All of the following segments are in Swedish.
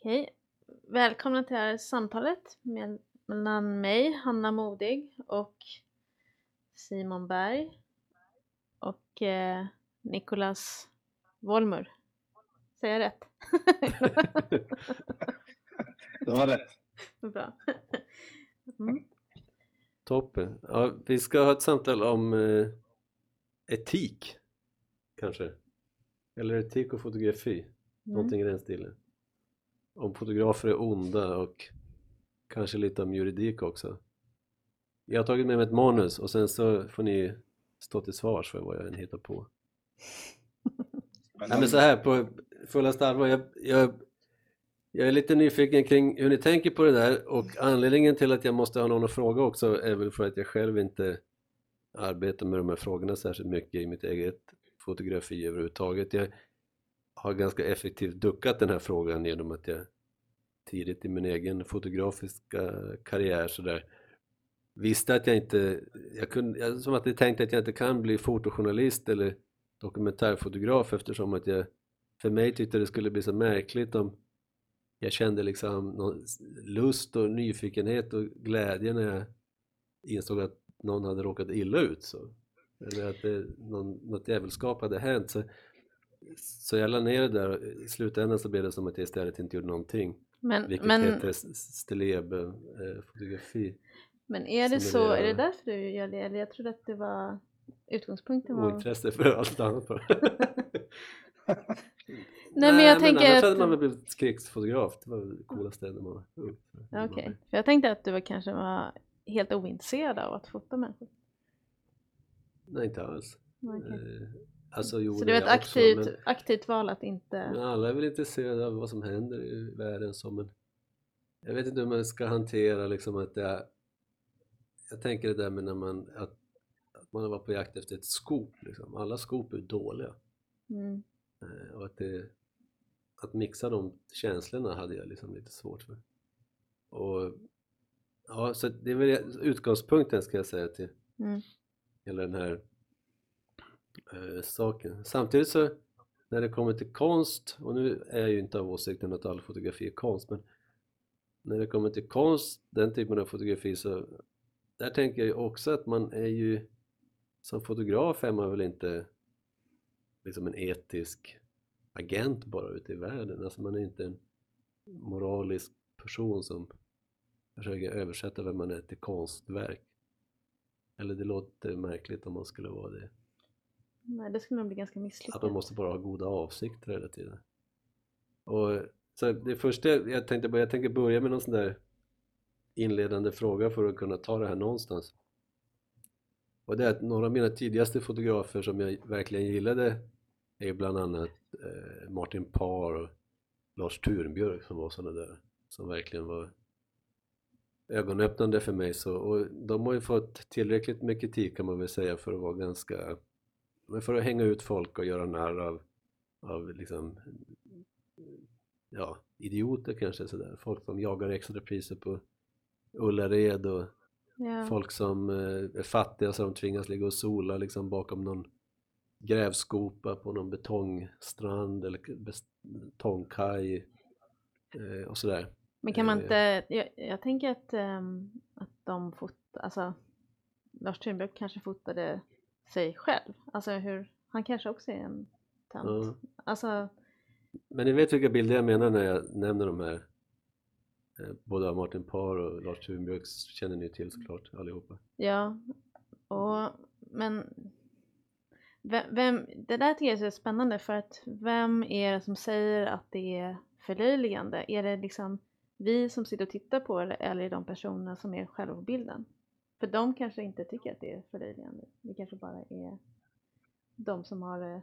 Okej, välkomna till det här samtalet med, mellan mig, Hanna Modig och Simon Berg och eh, Nicolas Wolmur. Säger jag rätt? Det var rätt. Bra. Mm. Toppen. Ja, vi ska ha ett samtal om eh, etik, kanske. Eller etik och fotografi. Mm. Någonting i den stilen. Om fotografer är onda och kanske lite om juridik också. Jag har tagit med mig ett manus och sen så får ni stå till svars för vad jag än hittar på. Nej men så här på fullaste allvar, jag, jag, jag är lite nyfiken kring hur ni tänker på det där och anledningen till att jag måste ha någon att fråga också är väl för att jag själv inte arbetar med de här frågorna särskilt mycket i mitt eget fotografi överhuvudtaget. Jag har ganska effektivt duckat den här frågan genom att jag tidigt i min egen fotografiska karriär sådär visste att jag inte, jag kunde, jag, som att jag tänkte att jag inte kan bli fotojournalist eller dokumentärfotograf eftersom att jag för mig tyckte det skulle bli så märkligt om jag kände liksom någon lust och nyfikenhet och glädje när jag insåg att någon hade råkat illa ut så. eller att det, någon, något djävulskap hade hänt så, så jag la ner det där och i slutändan så blev det som att jag istället inte gjorde någonting Men, vilket men, heter steleb eh, fotografi men är det så, är det därför du gör det? Eller jag trodde att det var utgångspunkten var... ointresse för allt annat bara. Nej men jag tänker annars att... hade man väl blivit krigsfotograf, det var det coolaste när man var ung. Okej, för jag tänkte att du var kanske var helt ointresserad av att fota människor. Nej inte alls. Okej. Alltså, jo, Så det var ett jag också, aktivt, men- aktivt val att inte... Alla är väl intresserade av vad som händer i världen så men jag vet inte hur man ska hantera liksom att det är, jag tänker det där med när man att, att man var på jakt efter ett skop liksom. alla skop är dåliga Mm. Eh, och att det att mixa de känslorna hade jag liksom lite svårt för och ja så det är väl utgångspunkten ska jag säga till Mm. hela den här eh, saken. Samtidigt så när det kommer till konst, och nu är jag ju inte av åsikten att all fotografi är konst, men när det kommer till konst, den typen av fotografi så där tänker jag ju också att man är ju som fotograf är man väl inte liksom en etisk agent bara ute i världen, alltså man är inte en moralisk person som försöker översätta vem man är till konstverk. Eller det låter märkligt om man skulle vara det. Nej, det skulle nog bli ganska Att man måste bara ha goda avsikter hela tiden. Och så det första, jag tänkte bara, jag tänker börja med någon sån där inledande fråga för att kunna ta det här någonstans. Och det är att några av mina tidigaste fotografer som jag verkligen gillade är bland annat eh, Martin Parr och Lars Thunbjörk som var sådana där som verkligen var ögonöppnande för mig så, och de har ju fått tillräckligt med kritik kan man väl säga för att vara ganska men för att hänga ut folk och göra narr av, av liksom ja, idioter kanske sådär, folk som jagar extra priser på Ullared och Ja. folk som eh, är fattiga så de tvingas ligga och sola liksom bakom någon grävskopa på någon betongstrand eller betongkaj eh, och sådär. Men kan man Eh. inte, jag, jag tänker att, ehm, att de fot, alltså Lars Thunbjörk kanske fotade sig själv. Alltså hur, han kanske också är en tant. Ja. Alltså, Men ni vet vilka bilder jag menar när jag nämner de här eh, både Martin Parr och Lars Thunbjörk känner ni till såklart allihopa. ja. Och, men vem, vem, det där tycker jag är så spännande för att vem är det som säger att det är förlöjligande? Är det liksom vi som sitter och tittar på det eller är det de personerna som är självbilden? För de kanske inte tycker att det är förlöjligande. Det kanske bara är de som har eh,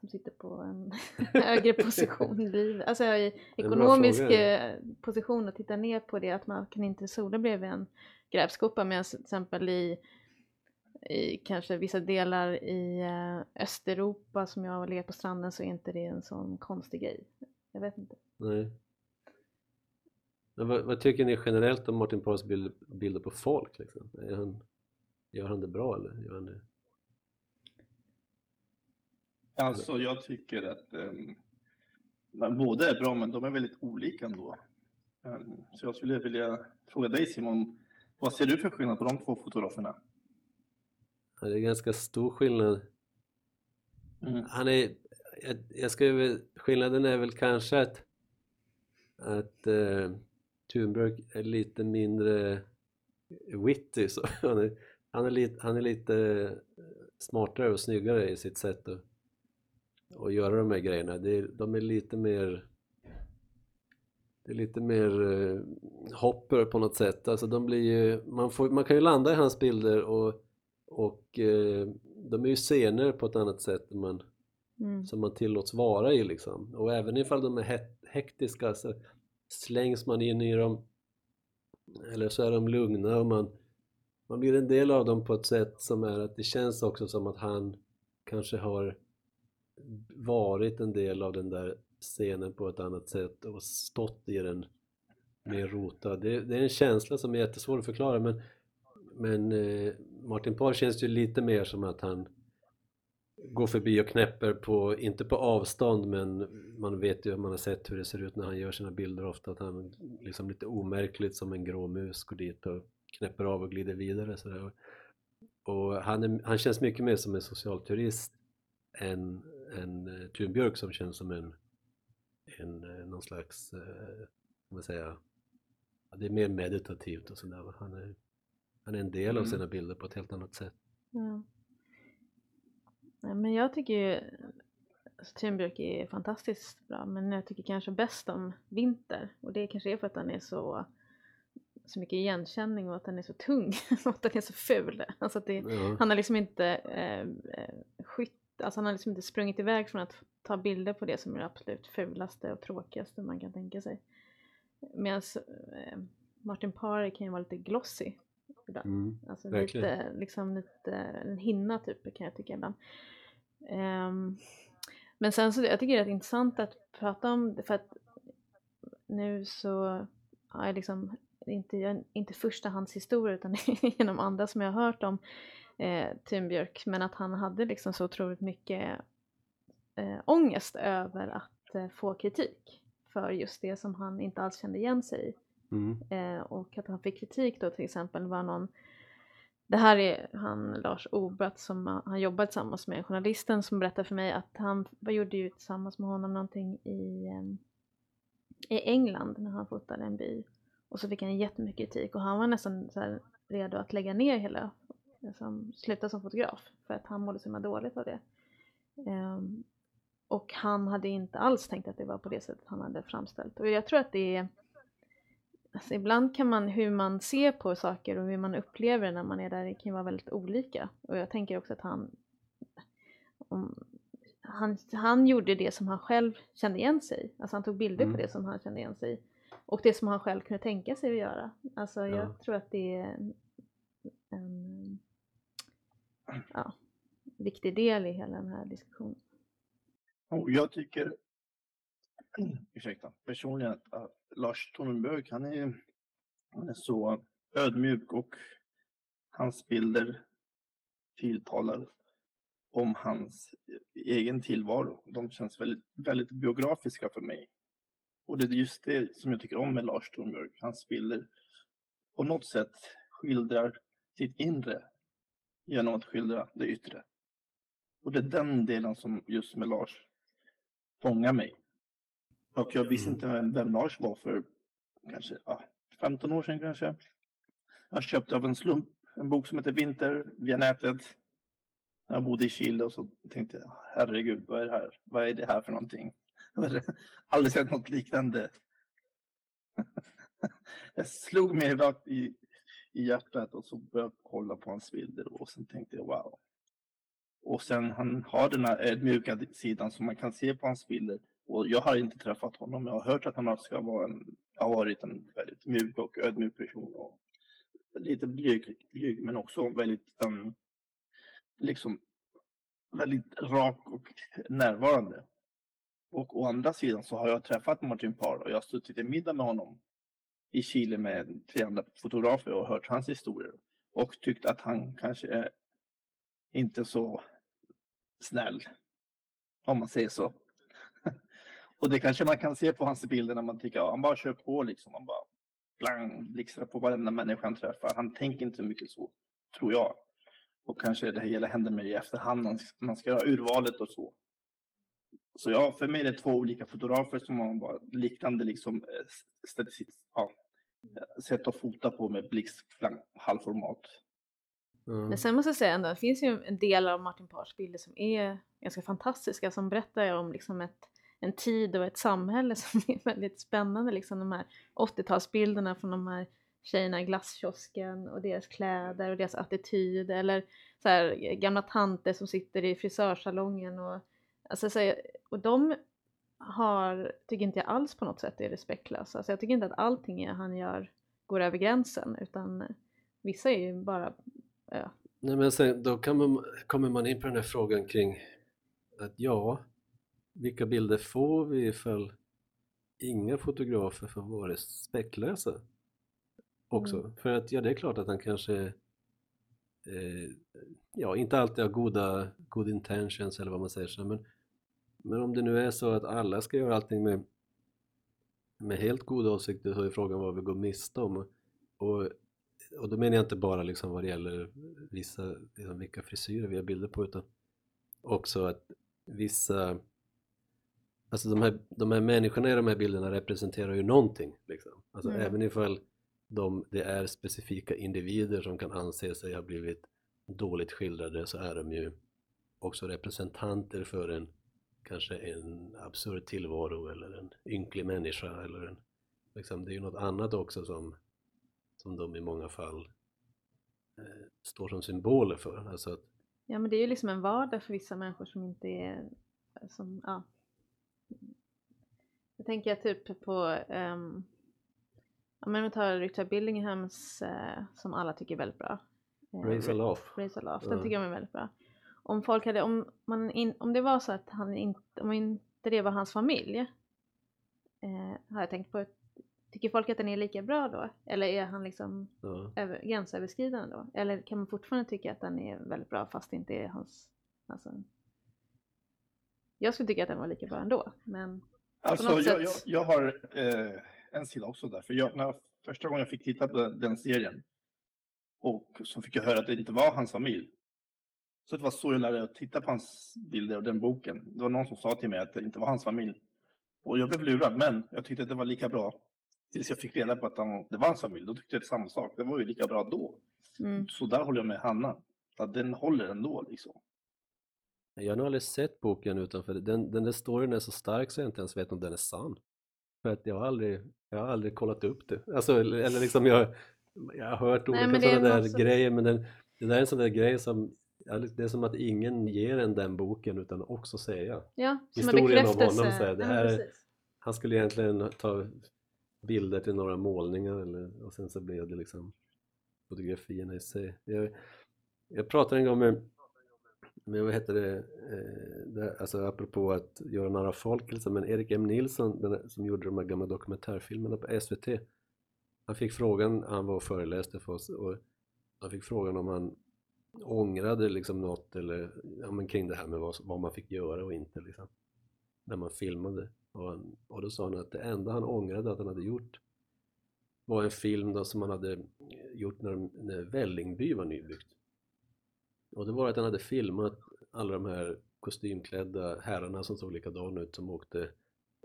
som sitter på en högre position i livet. Alltså i ekonomisk eh, position och titta ner på det att man kan inte sola bredvid en grävskopa medan till exempel i, i kanske vissa delar i eh, Östeuropa som jag har legat på stranden så är inte det en sån konstig grej. Jag vet inte. Nej. Vad, vad tycker ni generellt om Martin Parrs bild, bilder på folk? Liksom? Är han, gör han det bra eller? Gör han det? Alltså jag tycker att men båda är bra, men de är väldigt olika ändå. Ehm, Så jag skulle vilja fråga dig Simon, vad ser du för skillnad på de två fotograferna? Ja, det är ganska stor skillnad. Mm. Han är, jag, jag skulle, skillnaden är väl kanske att, att uh, Thunberg är lite mindre witty. Så han, är, han, är lite, han är lite smartare och snyggare i sitt sätt att, att göra de här grejerna. Det är, de är lite mer det är lite mer uh, hopper på något sätt. Alltså de blir ju, man, får, man kan ju landa i hans bilder och, och eh, de är ju scener på ett annat sätt man, Mm. som man tillåts vara i liksom. Och även ifall de är he- hektiska så slängs man in i dem eller så är de lugna och man, man blir en del av dem på ett sätt som är att det känns också som att han kanske har varit en del av den där scenen på ett annat sätt och stått i den mer rotad. Det, det är en känsla som är jättesvår att förklara men, men eh, Martin Parr känns ju lite mer som att han går förbi och knäpper på, inte på avstånd men man vet ju, man har sett hur det ser ut när han gör sina bilder ofta att han liksom lite omärkligt som en grå mus går dit och knäpper av och glider vidare sådär. Och han, är, han känns mycket mer som en socialturist än, än eh, Thunbjörk som känns som en, en eh, någon slags, eh, man säga, det är mer meditativt och sådär. Han är, han är en del av Mm. sina bilder på ett helt annat sätt. Ja. Nej, men jag tycker ju alltså, Thunbjörk är fantastiskt bra men jag tycker kanske bäst om Vinter och det kanske är för att han är så så mycket igenkänning och att den är så tung och att den är så ful. Alltså att det, Ja. han har liksom inte eh, eh, skytt, alltså han har liksom inte sprungit iväg från att ta bilder på det som är det absolut fulaste och tråkigaste man kan tänka sig. Medan eh, Martin Parr kan ju vara lite glossy ibland. Mm. Alltså Verkligen. lite, liksom lite en hinna typ kan jag tycka ibland. Ehm, men sen så, jag tycker det är intressant att prata om det för att nu så har jag liksom inte, inte förstahandshistoria utan genom andra som jag har hört om eh, Thunbjörk men att han hade liksom så otroligt mycket eh, ångest över att eh, få kritik för just det som han inte alls kände igen sig i. Mm. Eh, och att han fick kritik då till exempel var någon det här är han Lars Obratt som han jobbar tillsammans med journalisten som berättade för mig att han vad gjorde ju tillsammans med honom någonting i, ehm, i England när han fotade en by och så fick han jättemycket kritik och han var nästan så här redo att lägga ner hela, liksom, sluta som fotograf för att han mådde så himla dåligt av det. Um, och han hade inte alls tänkt att det var på det sättet han hade framställt och jag tror att det är Alltså ibland kan man, hur man ser på saker och hur man upplever det när man är där, det kan vara väldigt olika. Och jag tänker också att han, om, han, han gjorde det som han själv kände igen sig. Alltså han tog bilder Mm. på det som han kände igen sig. Och det som han själv kunde tänka sig att göra. Alltså jag Ja. tror att det är en, en ja, viktig del i hela den här diskussionen. Jag tycker, ursäkta, personligen att, att Lars Tornberg, han är, han är så ödmjuk och hans bilder tilltalar om hans egen tillvaro. De känns väldigt, väldigt biografiska för mig. Och det är just det som jag tycker om med Lars Tornberg. Hans bilder på något sätt skildrar sitt inre genom att skildra det yttre. Och det är den delen som just med Lars fångar mig. Och jag visste Mm. inte vem, vem Lars var för kanske ja, 15 år sedan kanske. Jag köpte av en slump en bok som heter Vinter via nätet. Jag bodde i Chile och så tänkte jag herregud vad är det här? Vad är det här för någonting? Jag hade aldrig sett något liknande. Jag slog mig rakt i, i hjärtat och så började jag kolla på hans bilder och sen tänkte jag wow. Och sen han har den här ödmjuka sidan som man kan se på hans bilder. Och jag har inte träffat honom. Jag har hört att han ska vara en, har varit en väldigt mjuk och ödmjuk person. Och lite blyg, blyg men också väldigt, um, liksom, väldigt rak och närvarande. Och å andra sidan så har jag träffat Martin Parr och jag har suttit i middag med honom i Chile med tre andra fotografer och hört hans historier. Och tyckt att han kanske är inte så snäll. Om man säger så. Och det kanske man kan se på hans bilder när man tycker, ja, han bara kör på liksom. Han bara blang, blixtrar på varenda människa han träffar. Han tänker inte så mycket så, tror jag. Och kanske det hela händer med i efterhand när man ska göra urvalet och så. Så ja, för mig är det två olika fotografer som har bara liknande liksom, eh, ja, sätt att fota på med blixtflang, halvformat. Ja. Men sen måste jag säga ändå, det finns ju en del av Martin Pars bilder som är ganska fantastiska som berättar om liksom ett, en tid och ett samhälle som är väldigt spännande. Liksom de här 80-talsbilderna från de här tjejerna i glasskiosken och deras kläder och deras attityd eller så här, gamla tanter som sitter i frisörsalongen och, alltså, så och de har, tycker inte jag alls på något sätt är respektlösa. Alltså, jag tycker inte att allting han gör går över gränsen utan vissa är ju bara ja, Nej, men sen, då kan man, kommer man in på den här frågan kring att ja, vilka bilder får vi ifall inga fotografer får vara respektlösa också? Mm. För att ja, det är klart att han kanske eh, ja, inte alltid har goda good intentions eller vad man säger så, men, men om det nu är så att alla ska göra allting med, med helt goda avsikter så är frågan vad vi går miste om. Och, och då menar jag inte bara liksom vad det gäller vissa, liksom vilka frisyrer vi har bilder på utan också att vissa Alltså de här, de här människorna i de här bilderna representerar ju någonting liksom. Alltså Mm. även ifall de, det är specifika individer som kan anse sig ha blivit dåligt skildrade så är de ju också representanter för en kanske en absurd tillvaro eller en ynklig människa eller en, liksom, det är ju något annat också som, som de i många fall eh, står som symboler för. Alltså att, Ja men det är ju liksom en vardag för vissa människor som inte är som, ja. Jag tänker typ på, um, men vi tar Richard Billinghams eh, som alla tycker är väldigt bra. Eh, Raise a laugh. Raise a laugh, den tycker jag är väldigt bra. Om folk hade, om man in, om det var så att han inte, om inte det var hans familj, eh, har jag tänkt på, tycker folk att den är lika bra då? Eller är han liksom ja. över, gränsöverskridande då? Eller kan man fortfarande tycka att den är väldigt bra fast det inte är hans... Alltså, jag skulle tycka att den var lika bra ändå, men Alltså, jag, jag, sätt- jag har eh, en sida också där. För jag, när jag, första gången jag fick titta på den, den serien och så fick jag höra att det inte var hans familj. Så det var så jag lärde mig att titta på hans bilder och den boken. Det var någon som sa till mig att det inte var hans familj. Och jag blev lurad, men jag tyckte att det var lika bra. Tills jag fick reda på att han, det var hans familj. Då tyckte jag det samma sak. Det var ju lika bra då. mm, Så där håller jag med Hanna. Att den håller ändå liksom. Jag har nog aldrig sett boken utanför den, den där storyn är så stark så jag inte ens vet om den är sann. För att jag har aldrig, jag har aldrig kollat upp det. Alltså, eller eller liksom jag, jag har hört Nej, olika sådana där som- grejer men den, det där är en sån där grej som ja, det är som att ingen ger en den boken utan också säga. ja, Historien om honom, så här, det Ja, här är- precis. Han skulle egentligen ta bilder till några målningar eller, och sen så blev det liksom fotografierna i sig. Jag, jag pratade en gång med, men vad heter det, eh, det, alltså apropå att göra narr av folk, liksom, men Erik M Nilsson den, som gjorde de här gamla dokumentärfilmerna på SVT. Han fick frågan, han var och föreläste för oss och han fick frågan om han ångrade liksom något eller ja, men kring det här med vad, vad man fick göra och inte liksom, när man filmade. Och, han, och då sa han att det enda han ångrade att han hade gjort var en film då som han hade gjort när, när Vällingby var nybyggt. Och det var att han hade filmat alla de här kostymklädda herrarna som såg likadana ut som åkte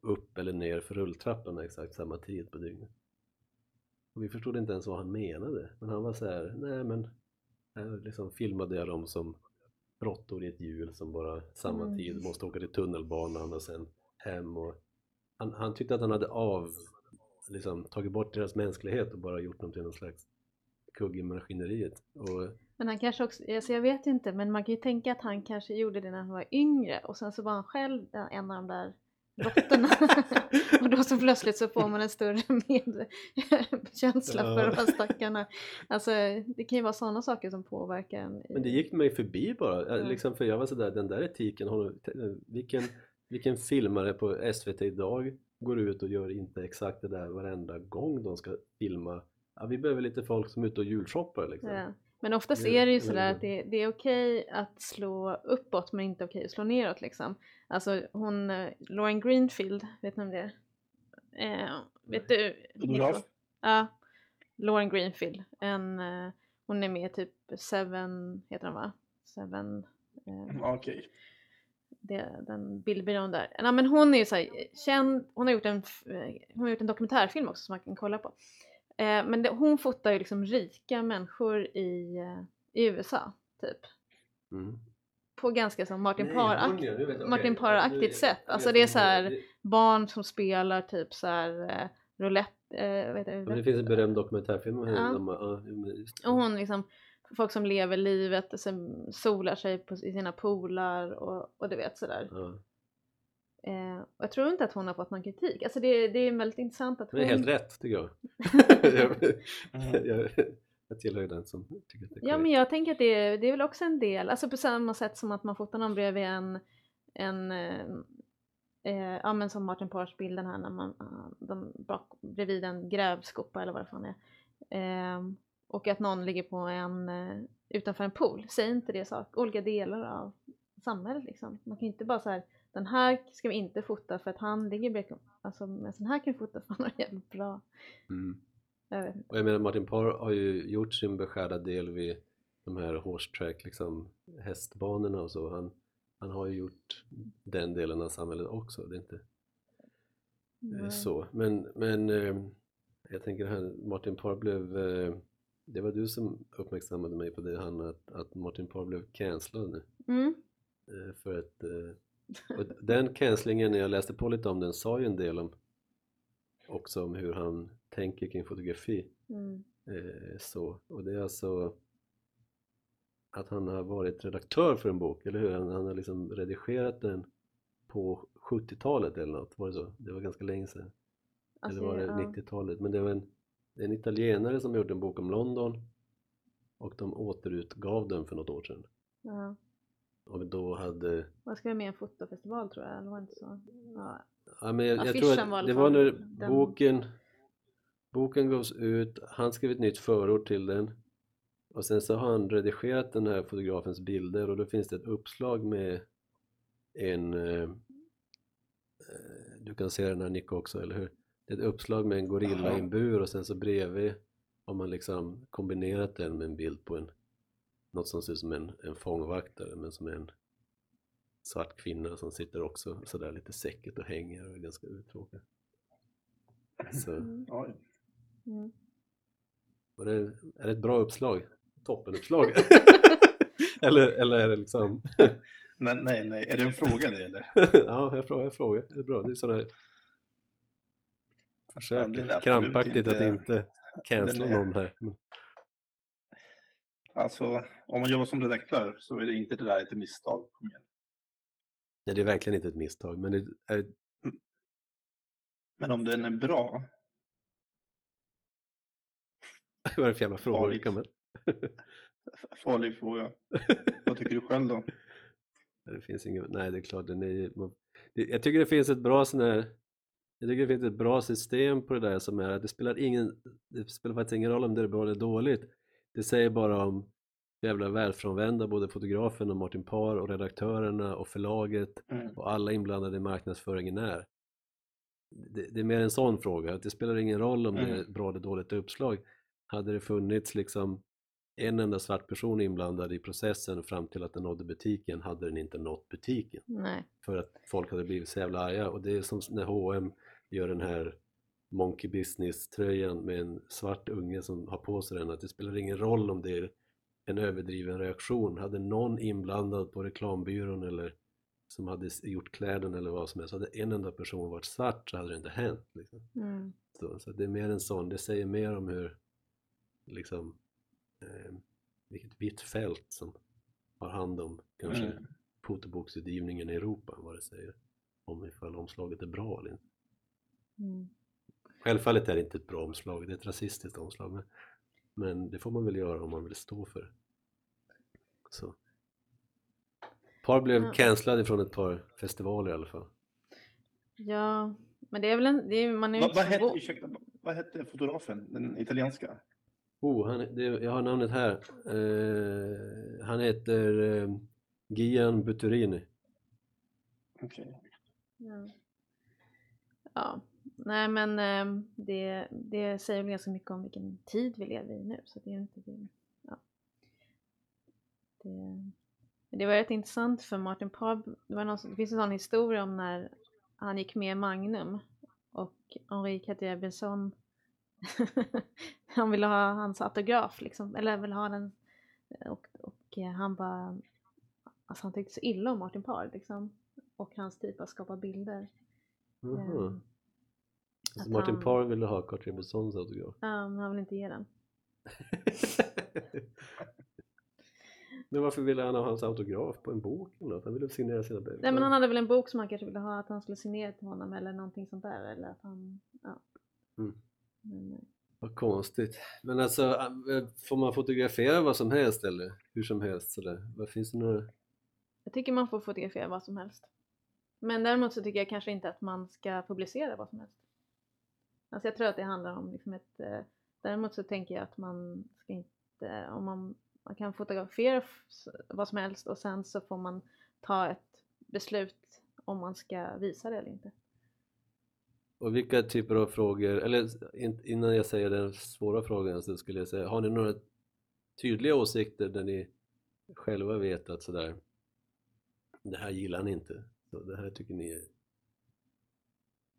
upp eller ner för rulltrapporna exakt samma tid på dygnet. Och vi förstod inte ens vad han menade. Men han var så här, nej men här liksom filmade jag dem som råttor i ett hjul som bara samma Mm. tid måste åka till tunnelbanan och sen hem och han, han tyckte att han hade av liksom tagit bort deras mänsklighet och bara gjort dem till någon slags kugg i maskineriet. Och Men han kanske också, alltså jag vet inte, men man kan ju tänka att han kanske gjorde det när han var yngre och sen så var han själv en av de där råttorna. och då så plötsligt så får man en större medkänsla för de här stackarna. Alltså det kan ju vara sådana saker som påverkar en. Men det gick mig förbi bara, ja. liksom, för jag var sådär, den där etiken, hon, vilken, vilken filmare på SVT idag går ut och gör inte exakt det där varenda gång de ska filma. Ja, vi behöver lite folk som är ute och julshoppar liksom. Ja. Men oftast Det- är det ju sådär att det, det är okej att slå uppåt men inte okej att slå neråt liksom. Alltså hon, eh, Lauren Greenfield, vet ni om det är? Eh, vet du? Fotograf? Ja, Lauren Greenfield. En, eh, hon är med i typ Seven, heter den va? Seven. Eh, Ja, Okej. det, den bildbyrån där. Nej, men hon är ju så här, känd, hon har, gjort en, eh, hon har gjort en dokumentärfilm också som man kan kolla på. Eh, men det, hon fotar ju liksom rika människor i, eh, i USA, typ. Mm. På ganska så Martin Parr vet Martin. Parr-aktigt Ja, nu- sätt. Alltså vet det är så här- barn som spelar typ så här eh, roulette, eh, heter det? Finns en berömd dokumentärfilm om henne. Ja. det. Och hon liksom, folk som lever livet och sen solar sig på, i sina poolar och, och du vet sådär. Ja. Eh, och jag tror inte att hon har fått någon kritik. Alltså det, det är väldigt intressant att Det hon... är helt rätt tycker jag. jag, jag, jag tillhör ju den som tycker att det är Ja men korrekt. jag tänker att det är, det är väl också en del, alltså på samma sätt som att man fotar någon bredvid en, en eh, eh, ja men som Martin Parrs bilden här när man, uh, de bak, bredvid en grävskopa eller vad det fan är. Eh, och att någon ligger på en, eh, utanför en pool, säger inte det sak, olika delar av samhället liksom. Man kan ju inte bara så här, den här ska vi inte fota för att han ligger bredvid, alltså men den här kan vi fota för han har det jävligt bra. Mm. Jag. Och jag menar Martin Parr har ju gjort sin beskärda del vid de här horse track, liksom hästbanorna och så. Han, han har ju gjort den delen av samhället också. Det är inte eh, Mm. så. Men, men eh, jag tänker här, Martin Parr blev eh, det var du som uppmärksammade mig på det Hanna, att, att Martin Parr blev cancellad nu. Mm. För att eh, och den cancellingen, när jag läste på lite om den, sa ju en del om också om hur han tänker kring fotografi. Mm. Eh, så. Och det är alltså att han har varit redaktör för en bok, eller hur? Han, han har liksom redigerat den på 70-talet eller något, var det så? Det var ganska länge sedan. Alltså, eller var det ja. 90-talet? Men det var en, en italienare som gjort en bok om London och de återutgav den för något år sedan. Ja. Och då hade Man ska vara med en fotofestival tror jag, eller var det inte så? Ja. Ja, men jag, jag tror att det var när den- boken boken gavs ut, han skrev ett nytt förord till den och sen så har han redigerat den här fotografens bilder och då finns det ett uppslag med en eh, eh, du kan se den här Nico också, eller hur? Det är ett uppslag med en gorilla i en bur och sen så bredvid har man liksom kombinerat den med en bild på en något som ser ut som en, en fångvaktare men som är en svart kvinna som sitter också sådär lite säckigt och hänger och är ganska uttråkad. Så, Mm. Oj. Mm. var det, är det ett bra uppslag? Toppenuppslag? eller, eller är det liksom... Nej, nej, nej. Är det en fråga det eller? ja, jag frågar, jag frågar. Det är bra. Det är sådana här Ja, det är försök krampaktigt att inte- inte cancella någon här. Men, Alltså, om man jobbar som redaktör så är det inte det där ett misstag. Nej, det är verkligen inte ett misstag, men det är, Men om den är bra, vad är det för jävla frågor? Kan man- farlig fråga. Vad tycker du själv då? Det finns ingen, nej det är klart, den är, jag tycker det finns ett bra sån här, jag tycker det finns ett bra system på det där som är att det spelar ingen, det spelar faktiskt ingen roll om det är bra eller dåligt. Det säger bara om jävla välfrånvända både fotografen och Martin Parr och redaktörerna och förlaget Mm. och alla inblandade i marknadsföringen är. Det, det är mer en sån fråga, att det spelar ingen roll om det är Mm. bra eller dåligt uppslag. Hade det funnits liksom en enda svart person inblandad i processen fram till att den nådde butiken hade den inte nått butiken Nej. för att folk hade blivit så jävla arga och det är som när H&M gör den här Monkey Business tröjan med en svart unge som har på sig den att det spelar ingen roll om det är en överdriven reaktion. Hade någon inblandad på reklambyrån eller som hade gjort kläderna eller vad som helst, hade en enda person varit svart så hade det inte hänt. Liksom. Mm. Så, så det är mer en sån, det säger mer om hur liksom eh, vilket vitt fält som har hand om kanske Mm. fotoboksutgivningen i Europa än vad det säger om ifall omslaget är bra eller inte. Mm. Självfallet är det inte ett bra omslag, det är ett rasistiskt omslag men, men det får man väl göra om man vill stå för det. Så. Par blev Ja. cancellade från ett par festivaler i alla fall. Ja, men det är väl en, det är, man är ju Vad, inte vad, hette, ursäkta, vad hette fotografen? Den italienska? Oh, han, det, jag har namnet här. Eh, han heter eh, Gian Butterini. Okej. Ja. ja. Nej men eh, det, det säger väl ganska mycket om vilken tid vi lever i nu. Så det är inte det. Ja. Det, det var rätt intressant för Martin Parr. Det, var någon, det finns en sån historia om när han gick med Magnum och Henri Cartier-Bresson han ville ha hans autograf liksom, eller ville ha den och, och han bara alltså han tyckte så illa om Martin Parr liksom och hans typ att skapa bilder. Mhm. Ehm, Att Martin Parr ville ha Cartier-Bressons autograf. Ja, men han vill inte ge den. Men varför ville han ha hans autograf på en bok eller något? Han ville signera sina böcker. Nej men han hade väl en bok som han kanske ville ha att han skulle signera till honom eller någonting sånt där eller att han, ja. Mm. Men, eh, Vad konstigt. Men alltså, äh, får man fotografera vad som helst eller hur som helst sådär? Vad finns det några? jag tycker man får fotografera vad som helst. Men däremot så tycker jag kanske inte att man ska publicera vad som helst. Alltså jag tror att det handlar om liksom ett, eh, däremot så tänker jag att man ska inte, om man, man kan fotografera vad som helst och sen så får man ta ett beslut om man ska visa det eller inte. Och vilka typer av frågor, eller innan jag säger den svåra frågan så skulle jag säga, har ni några tydliga åsikter där ni själva vet att sådär, det här gillar ni inte, så det här tycker ni är,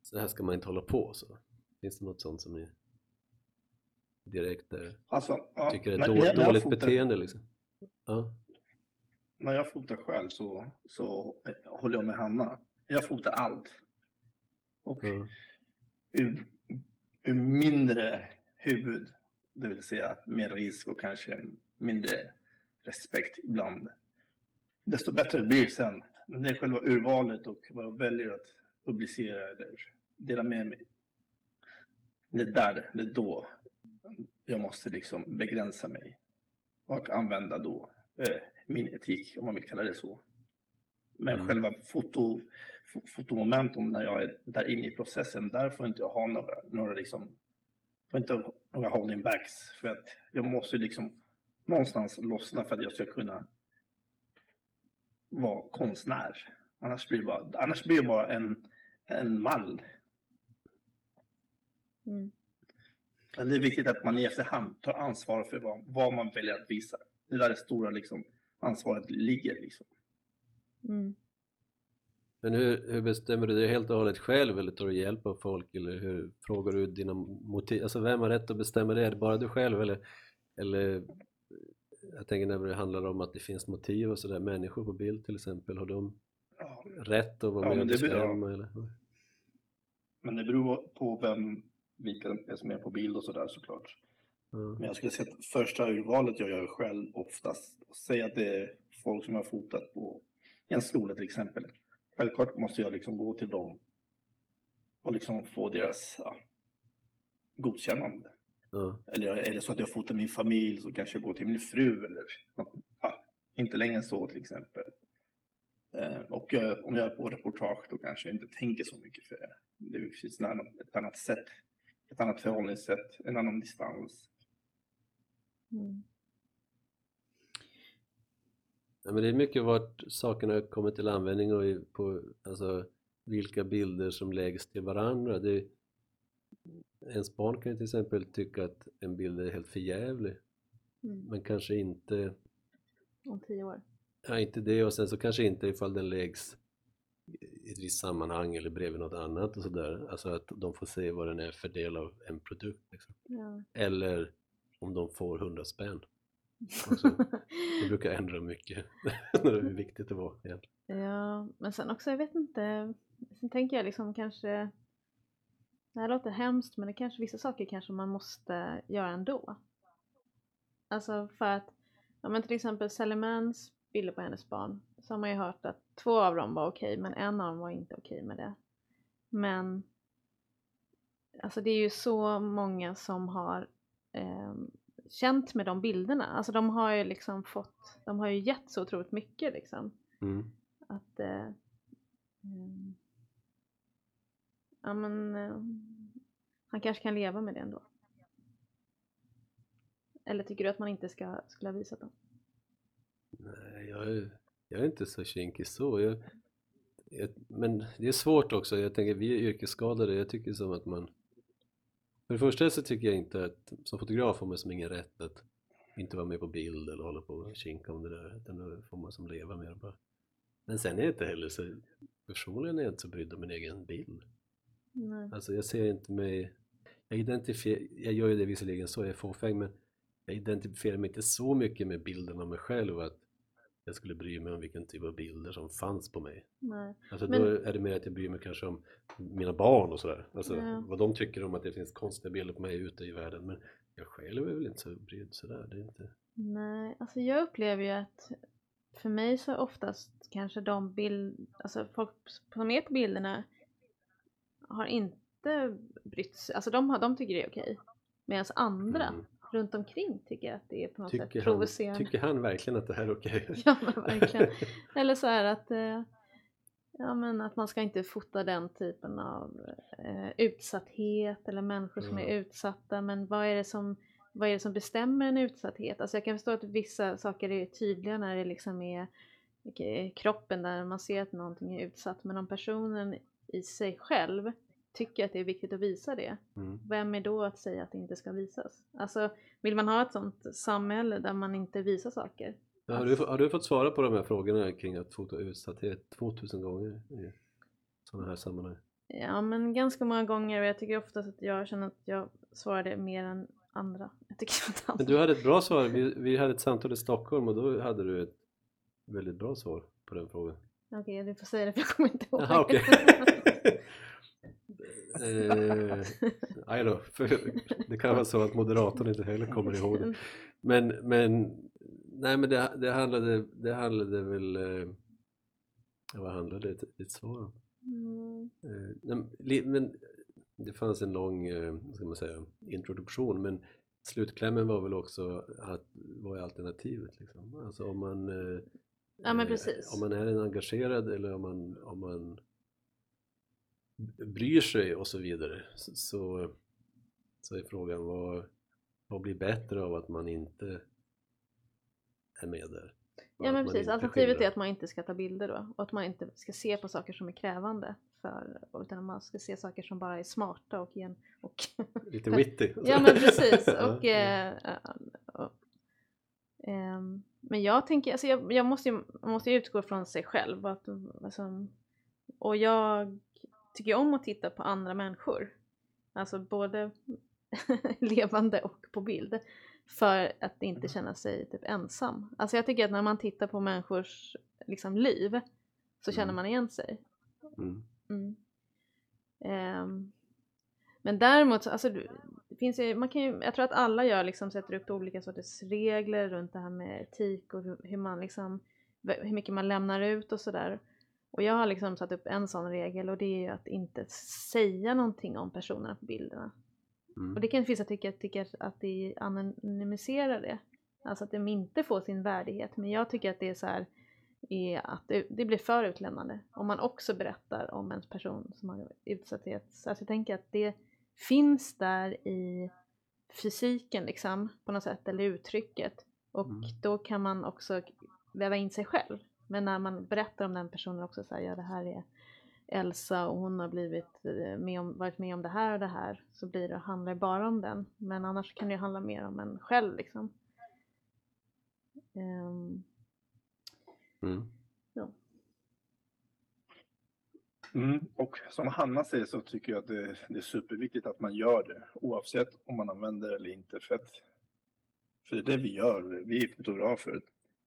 så här ska man inte hålla på så. Finns det något sånt som ni direkt Alltså, ja, tycker är när- då, när jag dåligt fotar- beteende liksom? Ja, När jag fotar själv så, så håller jag med Hanna. Jag fotar allt. Och ja, ur, ur mindre huvud, det vill säga mer risk och kanske mindre respekt ibland. Desto bättre det blir sen. Men det är själva urvalet och vad jag väljer att publicera eller dela med mig. Det är där, det är då jag måste liksom begränsa mig och använda då eh, min etik, om man vill kalla det så. Men Mm. själva foto, fo- fotomoment, om när jag är där inne i processen, där får inte jag ha några, några liksom, får inte ha några holding backs. För att jag måste liksom någonstans lossna för att jag ska kunna vara konstnär. Annars blir det bara, annars blir det bara en, en mall. Mm. Men det är viktigt att man i efterhand tar ansvar för vad, vad man väljer att visa. Det är där det stora liksom, ansvaret ligger. Liksom. Mm. Men hur, hur bestämmer du det helt och hållet själv eller tar du hjälp av folk eller hur frågar du dina motiv? Alltså vem har rätt att bestämma det? Är det bara du själv eller, eller jag tänker när det handlar om att det finns motiv och sådär, människor på bild till exempel, har de Ja, rätt att vara Ja, med men och bestämma? Eller? men det beror på vem, som är på bild och sådär såklart. Ja. Men jag skulle säga att första urvalet jag gör själv oftast, säg att det är folk som har fotat på en skola till exempel. Självklart måste jag liksom gå till dem och liksom få deras ja, godkännande. Ja. Eller är det så att jag fotar min familj så kanske jag går till min fru eller ja, inte längre än så till exempel. Eh, och om jag är på reportage då kanske jag inte tänker så mycket för det. Det finns ett annat sätt, ett annat förhållningssätt, en annan distans. Mm. Ja, men det är mycket vart sakerna kommer till användning och på alltså, vilka bilder som läggs till varandra. Det, ens barn kan ju till exempel tycka att en bild är helt förjävlig Mm. men kanske inte, Om tio år. ja, inte det och sen så kanske inte ifall den läggs i ett visst sammanhang eller bredvid något annat och sådär. Alltså att de får se vad den är för del av en produkt. Liksom. Ja. Eller om de får 100 spänn. Också. Det brukar ändra mycket när det är viktigt det var egentligen. Ja, men sen också, jag vet inte. Sen tänker jag liksom kanske. Det här låter hemskt, men det kanske vissa saker kanske man måste göra ändå. Alltså för att, ja men till exempel Sally Manns bilder på hennes barn. Så har man ju hört att två av dem var okej, men en av dem var inte okej med det. Men alltså det är ju så många som har ehm, känt med de bilderna. Alltså de har ju liksom fått, de har ju gett så otroligt mycket liksom Mm. att eh, mm, ja men eh, han kanske kan leva med det ändå. Eller tycker du att man inte ska, skulle ha visat dem? Nej, jag jag är inte så kinkig så. Jag, jag, men det är svårt också. Jag tänker, vi är yrkesskadade. Jag tycker som att man... För det första så tycker jag inte att som fotograf har man som ingen rätt att inte vara med på bild eller hålla på och kinka om det där. Utan då får man som leva med det bara. Men sen är jag inte heller så... Personligen är jag inte så brydd om min egen bild. Nej. Alltså jag ser inte mig... Jag identifierar... Jag gör ju det visserligen så, jag är fåfäng men jag identifierar mig inte så mycket med bilden av mig själv att jag skulle bry mig om vilken typ av bilder som fanns på mig. Nej. Alltså Men- då är det mer att jag bryr mig kanske om mina barn och sådär. Alltså Ja. vad de tycker om att det finns konstiga bilder på mig ute i världen. Men jag själv är väl inte så brydd sådär. Det är inte... Nej, alltså jag upplever ju att för mig så oftast kanske de bild, alltså folk som är på bilderna har inte brytt sig, alltså de, har, de tycker det är okej. Medan andra Mm. Runt omkring tycker att det är på något Tycker, sätt han, provocerande. tycker han verkligen att det här är okej? Ja men verkligen. Eller så här att, eh, ja, men att man ska inte fota den typen av eh, utsatthet eller människor som är Mm. utsatta. Men vad är, det som, vad är det som bestämmer en utsatthet? Alltså jag kan förstå att vissa saker är tydliga när det liksom är okej, kroppen där man ser att någonting är utsatt. Men om personen i sig själv tycker att det är viktigt att visa det. Mm. Vem är då att säga att det inte ska visas? Alltså vill man ha ett sånt samhälle där man inte visar saker? Ja, har, du, har du fått svara på de här frågorna kring att fota utsatthet 2000 gånger i sådana här sammanhang? Ja, men ganska många gånger och jag tycker oftast att jag känner att jag svarade mer än andra. Jag tycker att andra... Men du hade ett bra svar. Vi, vi hade ett samtal i Stockholm och då hade du ett väldigt bra svar på den frågan. Okej, du får säga det för jag kommer inte ihåg. Jaha, okej. eh, då, det kan vara så att moderatorn inte heller kommer ihåg det. Men, men, nej men det, det, handlade, det handlade väl, eh, vad handlade ditt, ditt svar om? Mm, Eh, men det fanns en lång, eh, ska man säga, introduktion men slutklämmen var väl också att vad är alternativet liksom? Alltså om man eh, Ja, eh, om man är en engagerad eller om man, om man bryr sig och så vidare så, så, är frågan vad, vad blir bättre av att man inte är med där? Ja men precis, alternativet är att man inte ska ta bilder då och att man inte ska se på saker som är krävande för, utan man ska se saker som bara är smarta och, gen, och Lite witty. Ja men precis. Och, eh, och, ehm, men jag tänker, alltså jag, jag måste ju måste ju utgå från sig själv. Att, alltså, och jag tycker om att titta på andra människor. Alltså både levande och på bild. För att inte känna sig typ ensam. Alltså jag tycker att när man tittar på människors liksom, liv så känner Mm. man igen sig. Mm. Mm. Ehm, men däremot, så- alltså, det finns ju, man kan ju, jag tror att alla gör liksom, sätter upp olika sorters regler runt det här med etik och hur, hur man liksom, hur mycket man lämnar ut och sådär. Och jag har liksom satt upp en sån regel och det är ju att inte säga någonting om personerna på bilderna. Mm. Och det kan finnas tycker, tycker att det anonymiserar det. Alltså att de inte får sin värdighet. Men jag tycker att det är så här är att det, det blir för utlämnande. Om man också berättar om en person som har utsatthet. Så alltså jag tänker att det finns där i fysiken liksom på något sätt eller uttrycket. Och Mm. då kan man också väva in sig själv. Men när man berättar om den personen också så här, ja det här är Elsa och hon har blivit eh, med om, varit med om det här och det här så blir det, handlar det bara om den. Men annars kan det ju handla mer om en själv liksom. Ehm, Mm. Mm. Och som Hanna säger så tycker jag att det, det är superviktigt att man gör det oavsett om man använder det eller inte. För, att, för det är det vi gör, vi är fotografer.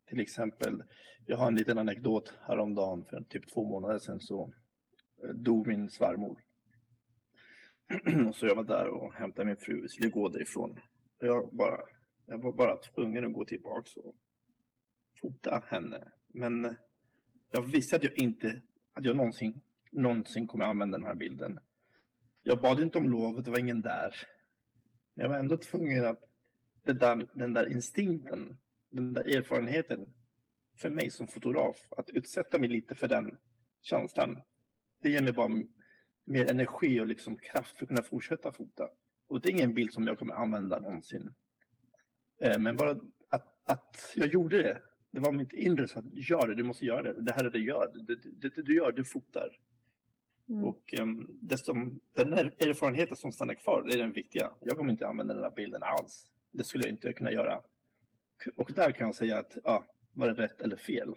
Till exempel, jag har en liten anekdot häromdagen för typ två månader sedan så eh, dog min svärmor. så jag var där och hämtade min fru, vi skulle gå därifrån. Jag, bara, jag var bara tvungen att gå tillbaka och fota henne. Men jag visste att jag inte, att jag någonsin, någonsin kommer använda den här bilden. Jag bad inte om lov, det var ingen där. Men jag var ändå tvungen att, det där, den där instinkten, den där erfarenheten för mig som fotograf, att utsätta mig lite för den känslan. Det ger mig bara mer energi och liksom kraft för att kunna fortsätta fota. Och det är ingen bild som jag kommer använda någonsin. Eh, Men bara att, att jag gjorde det. Det var mitt inre som att gör det, du måste göra det. Det här är det du gör. Det, det, det du gör, du fotar. Mm. Och um, dessutom, den här erfarenheten som stannar kvar, det är den viktiga. Jag kommer inte använda den här bilden alls. Det skulle jag inte kunna göra. Och där kan jag säga att, ja, var det rätt eller fel?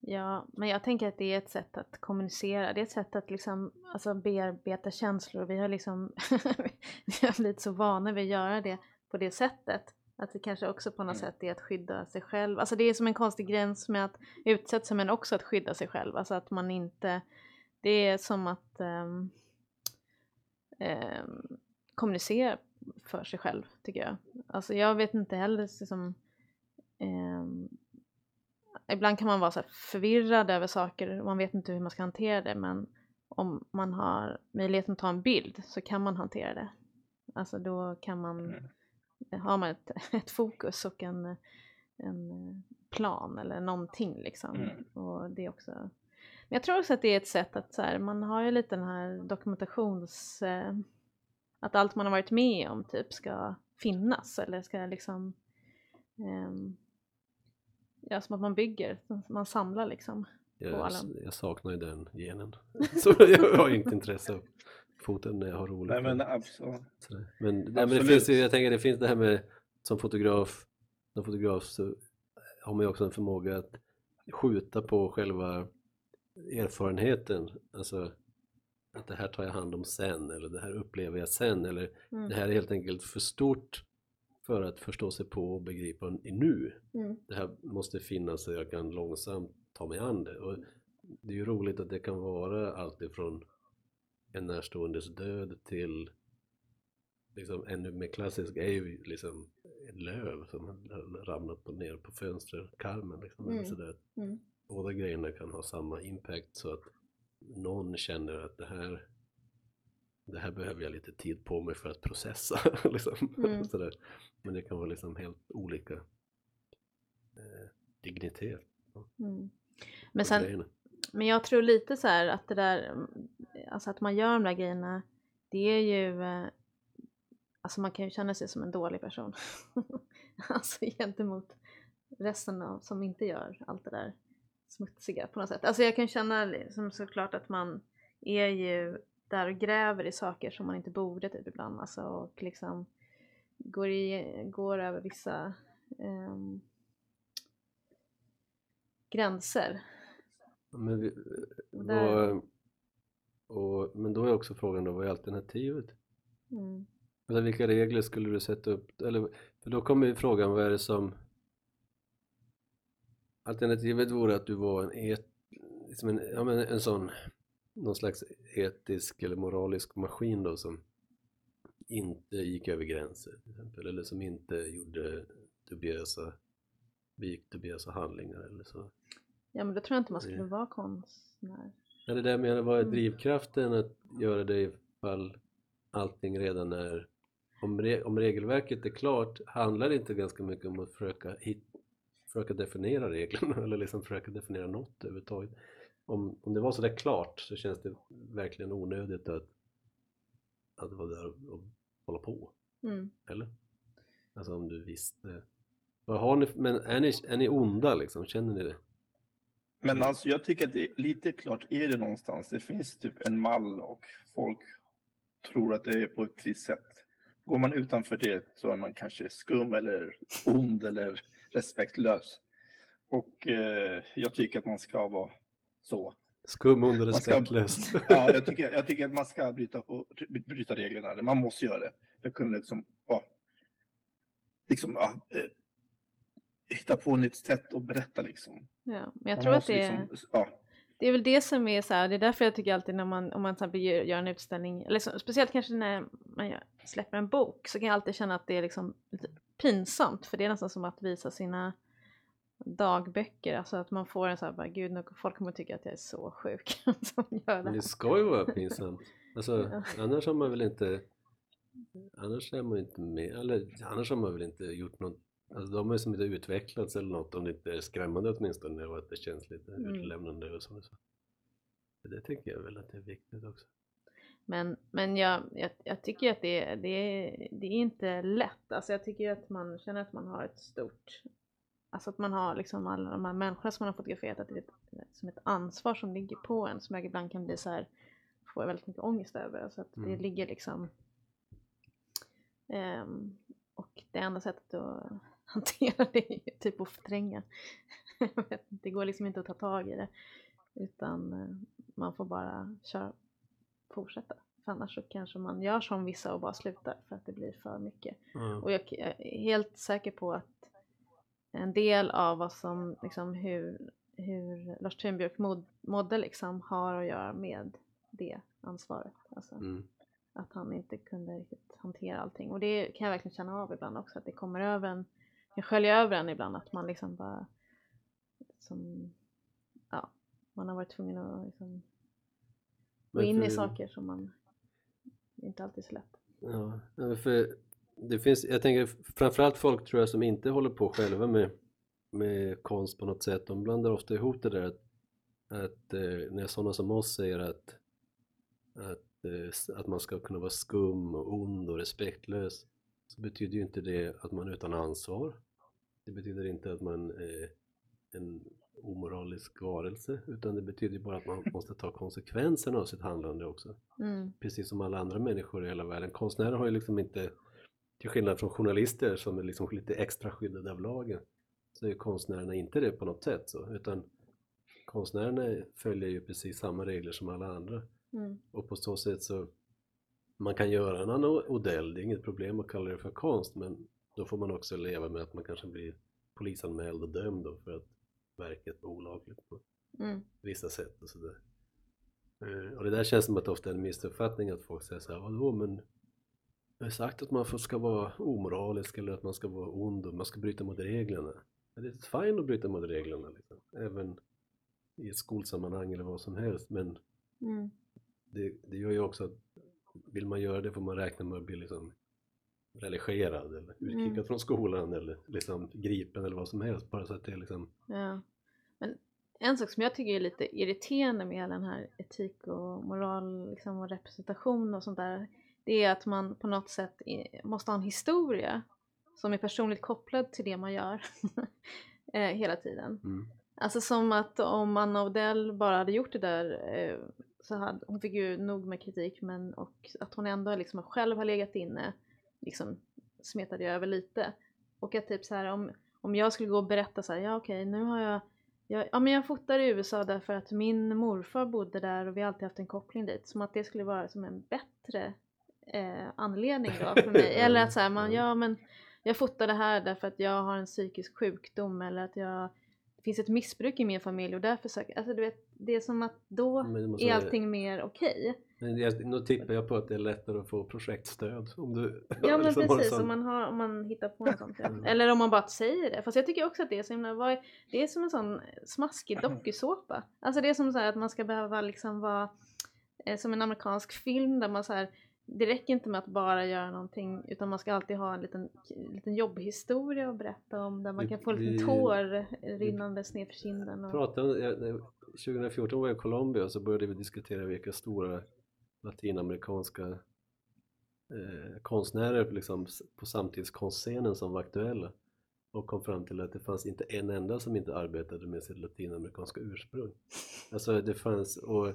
Ja, men jag tänker att det är ett sätt att kommunicera. Det är ett sätt att liksom, alltså bearbeta känslor. Vi har liksom vi har blivit så vana vid att göra det på det sättet. Att det kanske också på något Mm. sätt är att skydda sig själv. Alltså det är som en konstig gräns med att utsätta sig men också att skydda sig själv. Alltså att man inte, det är som att ehm, ehm, kommunicera för sig själv tycker jag. Alltså jag vet inte heller liksom, ehm, ibland kan man vara så förvirrad över saker och man vet inte hur man ska hantera det men om man har möjligheten att ta en bild så kan man hantera det. Alltså då kan man, Mm. har man ett, ett fokus och en, en plan eller någonting liksom. Mm. Och det är också men jag tror också att det är ett sätt att så här, man har ju lite den här dokumentations... Eh, att allt man har varit med om typ ska finnas eller ska liksom... ehm, ja, som att man bygger, man samlar liksom. På Jag, alla. jag saknar ju den genen. Så jag har inget intresse av foten när jag har roligt. Nej, men absolut. Sådär. Men, nej, men det finns ju, jag tänker det finns det här med som fotograf, som fotograf så har man ju också en förmåga att skjuta på själva erfarenheten. Alltså att det här tar jag hand om sen eller det här upplever jag sen eller Mm. det här är helt enkelt för stort för att förstå sig på och begripa i nu. Mm. Det här måste finnas så jag kan långsamt ta mig an det. Och det är ju roligt att det kan vara allt ifrån en närståendes död till liksom ännu mer klassisk är ju liksom ett löv som har ramlat på, ner på fönsterkarmen. Liksom, Mm. sådär. Mm. Båda grejerna kan ha samma impact så att någon känner att det här det här behöver jag lite tid på mig för att processa. liksom. Mm. Men det kan vara liksom helt olika eh, dignitet Mm. Men, sen, grejerna. men jag tror lite så här att det där, mm, alltså att man gör de där grejerna, det är ju, eh, alltså man kan ju känna sig som en dålig person. alltså gentemot resten av som inte gör allt det där smutsiga på något sätt. Alltså jag kan känna liksom såklart att man är ju där och gräver i saker som man inte borde typ ibland alltså och liksom går, i, går över vissa ehm, gränser. Men, vi, Och och, men då är också frågan då, vad är alternativet? Mm. Eller vilka regler skulle du sätta upp? Eller, för då kommer ju frågan, vad är det som... Alternativet vore att du var en, et, liksom en, ja, men en sån, någon slags etisk eller moralisk maskin då som inte gick över gränser till exempel, eller som inte gjorde dubiösa, begick dubiösa handlingar eller så. Ja men då tror jag inte man skulle vara konstnär. Ja, det där med vad är Mm. drivkraften att göra det ifall allting redan är... Om, re, om regelverket är klart handlar det inte ganska mycket om att försöka, hit, försöka definiera reglerna eller liksom försöka definiera något överhuvudtaget. Om, om det var sådär klart så känns det verkligen onödigt att, att vara där och, och hålla på. Mm. Eller? Alltså om du visste. Vad har ni, men är ni, är ni onda liksom? Känner ni det? Men alltså jag tycker att det är lite klart är det någonstans. Det finns typ en mall och folk tror att det är på ett visst sätt. Går man utanför det så är man kanske skum eller ond eller respektlös. Och eh, jag tycker att man ska vara så. Skum, ond och Man ska- respektlös. Ja, jag tycker, jag tycker att man ska bryta, på, bryta reglerna. Man måste göra det. För att kunna liksom, ja, liksom, ja, eh, hitta på ett nytt sätt att berätta liksom. Ja, men jag Man tror att det är, liksom, ja, det är väl det som är så här, det är därför jag tycker alltid när man, om man till exempel gör, en utställning, eller så, speciellt kanske när man gör, släpper en bok, så kan jag alltid känna att det är liksom pinsamt, för det är nästan som att visa sina dagböcker, alltså att man får en så här, bara, gud, nu- folk kommer tycka att jag är så sjuk som gör det Men det ska ju vara pinsamt. Alltså, Ja. annars har man väl inte Annars är man inte med, eller annars har man väl inte gjort något Alltså de har som inte utvecklats eller något om det inte är skrämmande åtminstone och att det känns lite Mm. utlämnande och så. så. Det tänker jag väl att det är viktigt också. Men, men jag, jag, jag tycker att det, det, är- det är inte lätt. Alltså jag tycker att man känner att man har ett stort, alltså att man har liksom alla de här människorna som man har fotograferat, att det är ett, som ett ansvar som ligger på en som jag ibland kan bli så här, får jag väldigt mycket ångest över. Alltså att det Mm. ligger liksom, ehm, och det enda sättet att hantera det är typ att förtränga. Det går liksom inte att ta tag i det. Utan eh, man får bara köra, fortsätta. För annars så kanske man gör som vissa och bara slutar för att det blir för mycket. Ja. Och jag jag är helt säker på att en del av vad som, liksom hur, hur Lars Thunbjörk mod, mådde liksom har att göra med det ansvaret. Alltså Mm. att han inte kunde riktigt hantera allting. Och det kan jag verkligen känna av ibland också, att det kommer över en, det sköljer över en ibland, att man liksom bara, som, ja, man har varit tvungen att liksom gå in i saker som man, inte alltid så lätt. Ja, för det finns, jag tänker framförallt folk tror jag som inte håller på själva med, med konst på något sätt, de blandar ofta ihop det där att, att eh, när sådana som oss säger att, att, eh, att man ska kunna vara skum och ond och respektlös så betyder ju inte det att man är utan ansvar. Det betyder inte att man är en omoralisk varelse utan det betyder ju bara att man måste ta konsekvenserna av sitt handlande också. Mm, precis som alla andra människor i hela världen. Konstnärer har ju liksom inte, till skillnad från journalister som är liksom lite extra skyddade av lagen, så är konstnärerna inte det på något sätt så, utan konstnärerna följer ju precis samma regler som alla andra. Mm, och på så sätt så man kan göra en annan Odell, det är inget problem att kalla det för konst men då får man också leva med att man kanske blir polisanmäld och dömd då för att verket var olagligt på mm, vissa sätt och sådär. Eh, Och det där känns som att det ofta är en missuppfattning att folk säger såhär, vadå men jag har sagt att man ska vara omoralisk eller att man ska vara ond och man ska bryta mot reglerna. Men Det är fine att bryta mot reglerna liksom. även i ett skolsammanhang eller vad som helst men mm, det, det gör ju också att vill man göra det får man räkna med att bli liksom religerad eller utkickad Mm. från skolan eller liksom gripen eller vad som helst bara så att det är liksom ja. Men en sak som jag tycker är lite irriterande med den här etik och moral liksom, och representation och sånt där, det är att man på något sätt måste ha en historia som är personligt kopplad till det man gör eh, hela tiden. mm, Alltså som att om Anna Odell bara hade gjort det där eh, så hade hon fick ju nog med kritik men och att hon ändå liksom själv har legat inne liksom smetade jag över lite. Och att typ så här om, om jag skulle gå och berätta så här, ja okej nu har jag, jag ja men jag fotar i USA därför att min morfar bodde där och vi har alltid haft en koppling dit. Som att det skulle vara som en bättre eh, anledning då för mig. Eller att så här, man, ja men jag fotar det här därför att jag har en psykisk sjukdom eller att jag det finns ett missbruk i min familj och därför söker alltså du vet, det är som att då det är allting mer okej. Men jag, nu tippar jag på att det är lättare att få projektstöd om du Ja men en precis, sån- om man, har, om man hittar på något sånt. Ja. Mm. Eller om man bara säger det. Fast jag tycker också att det är så himla, vad det är som en sån smaskig dokusåpa. Alltså det är som så här att man ska behöva liksom vara eh, som en amerikansk film där man så här det räcker inte med att bara göra någonting utan man ska alltid ha en liten, liten jobbhistoria att berätta om där man Vi- kan få liten tår rinnandes ner för kinden. Och, pratade, om- jag- när- 2014 var jag i Colombia och så började vi diskutera vilka stora latinamerikanska eh, konstnärer liksom, på samtidskonstscenen som var aktuella och kom fram till att det fanns inte en enda som inte arbetade med sitt latinamerikanska ursprung. Alltså det fanns och,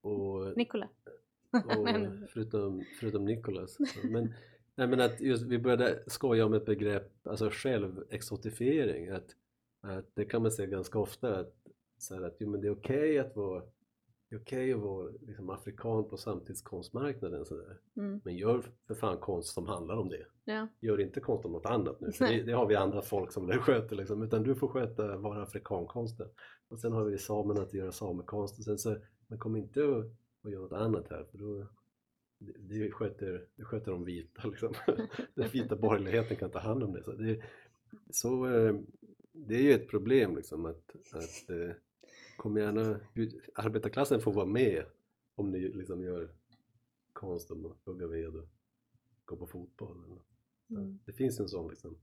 och Nikola. Och förutom, förutom Nicholas. Så, Men, nej, men att just, vi började skoja om ett begrepp, alltså självexotifiering. Att, att det kan man säga ganska ofta, att, så här, att jo, men det är okej att vara det är okej att vara liksom, afrikan på samtidskonstmarknaden så där. Mm, men gör för fan konst som handlar om det. ja. Gör inte konst om något annat nu, för det, det har vi andra folk som det sköter liksom, utan du får sköta vara afrikankonsten. Och sen har vi samerna att göra samekonst och sen så, men kom inte och, och gör något annat här för då det, sköter, det sköter de vita liksom. Den vita borgerligheten kan ta hand om det. Så det, så, eh, det är ju ett problem liksom att, att eh, kom gärna, arbetarklassen får vara med om ni liksom gör konst att hugga ved och gå på fotboll. Eller något. Mm. Det finns en sån liksom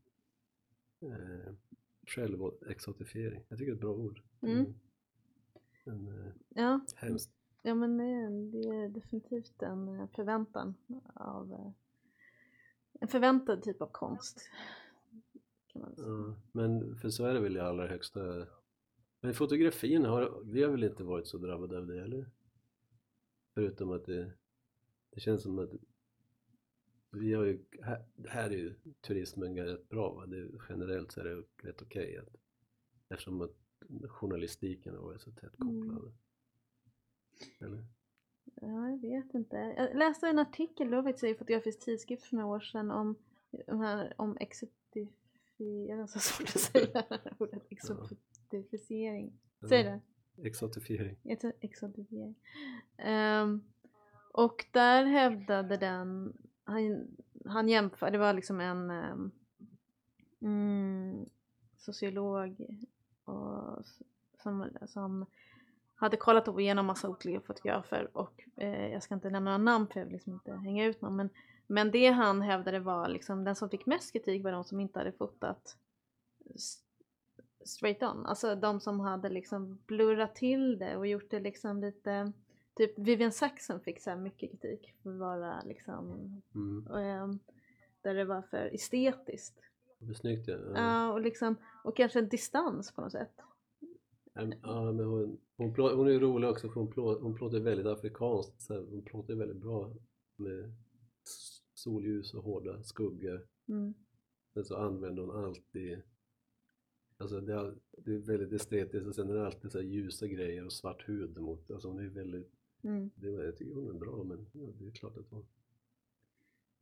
eh, självexotifiering. Jag tycker det är ett bra ord. Mm. Men, eh, ja. hemskt. Ja men det, det är definitivt en eh, förväntan av eh, en förväntad typ av konst. Kan man säga. Ja, men för så är det väl i allra högsta... Men fotografin, har, vi har väl inte varit så drabbade av det eller? Förutom att det, det känns som att vi har ju, här, här är ju turismen rätt bra va? Det, generellt så är det rätt okej att eftersom att journalistiken har varit så tätt Mm. Eller? Ja, jag vet inte. Jag läste en artikel då faktiskt i Fotografisk tidskrift för några år sedan om, de här, om exotifiering, det så svårt att säga ordet exotifiering. Säg det. Exotifiering. Ex- Exotifiering. Ehm, och där hävdade den, han, han jämför, det var liksom en mm, sociolog och, som, som hade kollat upp igenom massa olika fotografer och eh, jag ska inte nämna några namn för jag vill liksom inte hänga ut någon men, men det han hävdade var liksom den som fick mest kritik var de som inte hade fotat straight on, alltså de som hade liksom blurrat till det och gjort det liksom lite Typ Vivian Saxon fick så mycket kritik för att vara liksom Mm. ehm, där det var för estetiskt. Det snyggt ja. Ja, och liksom och kanske en distans på något sätt. Ja, men- hon, hon, plå, hon är rolig också för hon, plå, hon plåtar väldigt afrikanskt. Så här, hon plåtar väldigt bra med solljus och hårda skuggor. Mm. Sen så använder hon alltid Alltså det är, det är väldigt estetiskt och sen är det alltid så ljusa grejer och svart hud mot. Alltså hon är väldigt, Mm. det, jag tycker hon är bra men ja, det är klart att hon,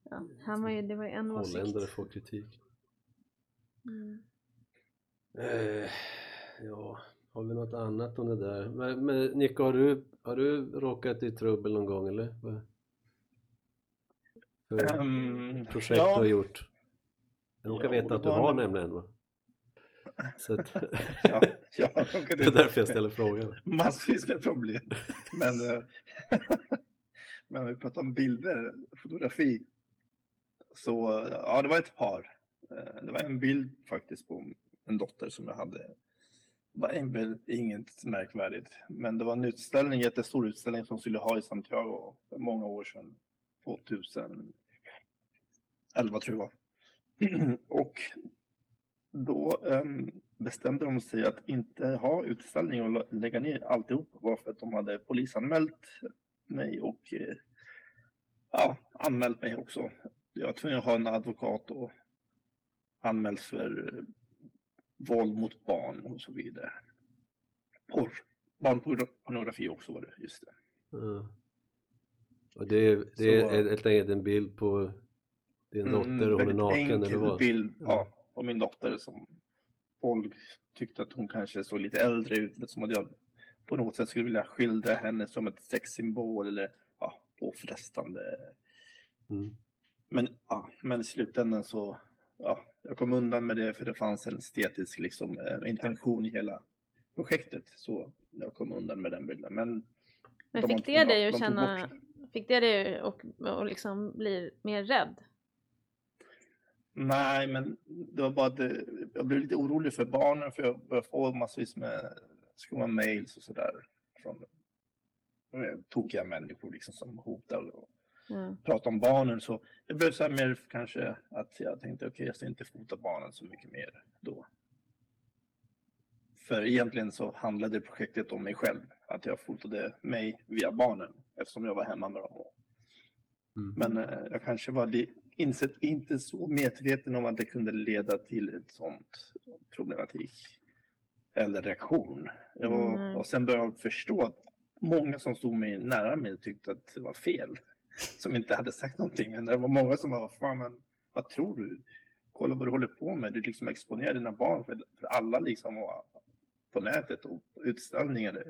Ja, han var ju, det var ju en holländare åsikt. får kritik. Mm. Eh, ja, har vi något annat om det där? Men, men Nico, har du, har du råkat i trubbel någon gång eller? För Ehm, projekt ja. du har gjort? Jag råkar Ja, veta det att du har en- nämligen va? Så att, Ja, jag råkade det är därför jag ställer frågan. massvis med problem. Men, eh, men vi pratar om bilder, fotografi. Så ja, det var ett par. Eh, Det var en bild faktiskt på en dotter som jag hade. Det var inget märkvärdigt. Men det var en utställning, en jättestor utställning som skulle ha i Santiago för många år sedan. 2011 tror jag var. Och då um, bestämde de sig att inte ha utställning och lägga ner alltihop bara för att de hade polisanmält mig och eh, ja, anmält mig också. Jag var tvungen att ha en advokat och anmäls för eh, våld mot barn och så vidare. Porr. Barnpornografi också var det, just det. Ja. Och det är, det är helt enkelt en bild på din Mm, dotter och hon är naken eller vad? bild Ja. ja, på min dotter som folk tyckte att hon kanske såg lite äldre ut. Som att jag på något sätt skulle vilja skildra henne som ett sexsymbol eller ja, påfrestande. Mm. Men, ja, men i slutändan så ja, jag kom undan med det för det fanns en estetisk liksom, eh, intention i hela projektet. Så jag kom undan med den bilden. Men, Men de fick det dig att känna, fick det dig och, och liksom bli mer rädd? Nej, men det var bara att jag blev lite orolig för barnen för jag började få massvis med skumma mails och sådär från tokiga människor liksom som hotar och Ja. pratar om barnen. Så det blev så här mer kanske att jag tänkte okej, jag ska inte fota barnen så mycket mer då. För egentligen så handlade projektet om mig själv, att jag fotade mig via barnen eftersom jag var hemma med dem. Mm. Men eh, jag kanske var insett, inte så medveten om att det kunde leda till ett sånt problematik eller reaktion. Var, Mm. Och sen började jag förstå att många som stod mig nära mig tyckte att det var fel. Som inte hade sagt någonting. Men det var många som var, fan men vad tror du? Kolla vad du håller på med. Du liksom exponerar dina barn för, för alla liksom och, på nätet och utställningar.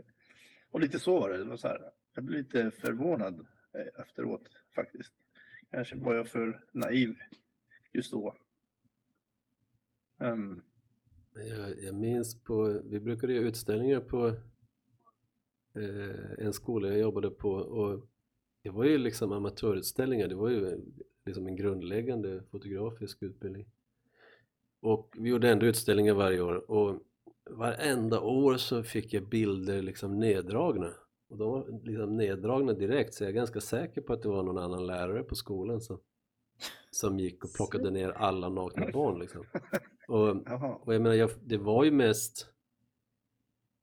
Och lite så var det. det var så här, jag blev lite förvånad eh, efteråt faktiskt. Kanske var jag för naiv just då. Um. Jag, jag minns på, vi brukade göra utställningar på eh, en skola jag jobbade på och det var ju liksom amatörutställningar, det var ju liksom en grundläggande fotografisk utbildning. Och vi gjorde ändå utställningar varje år. Och varenda år så fick jag bilder liksom neddragna. Och de var liksom neddragna direkt. Så jag är ganska säker på att det var någon annan lärare på skolan som, som gick och plockade ner alla nakna barn liksom. Och, och jag menar, jag, det var ju mest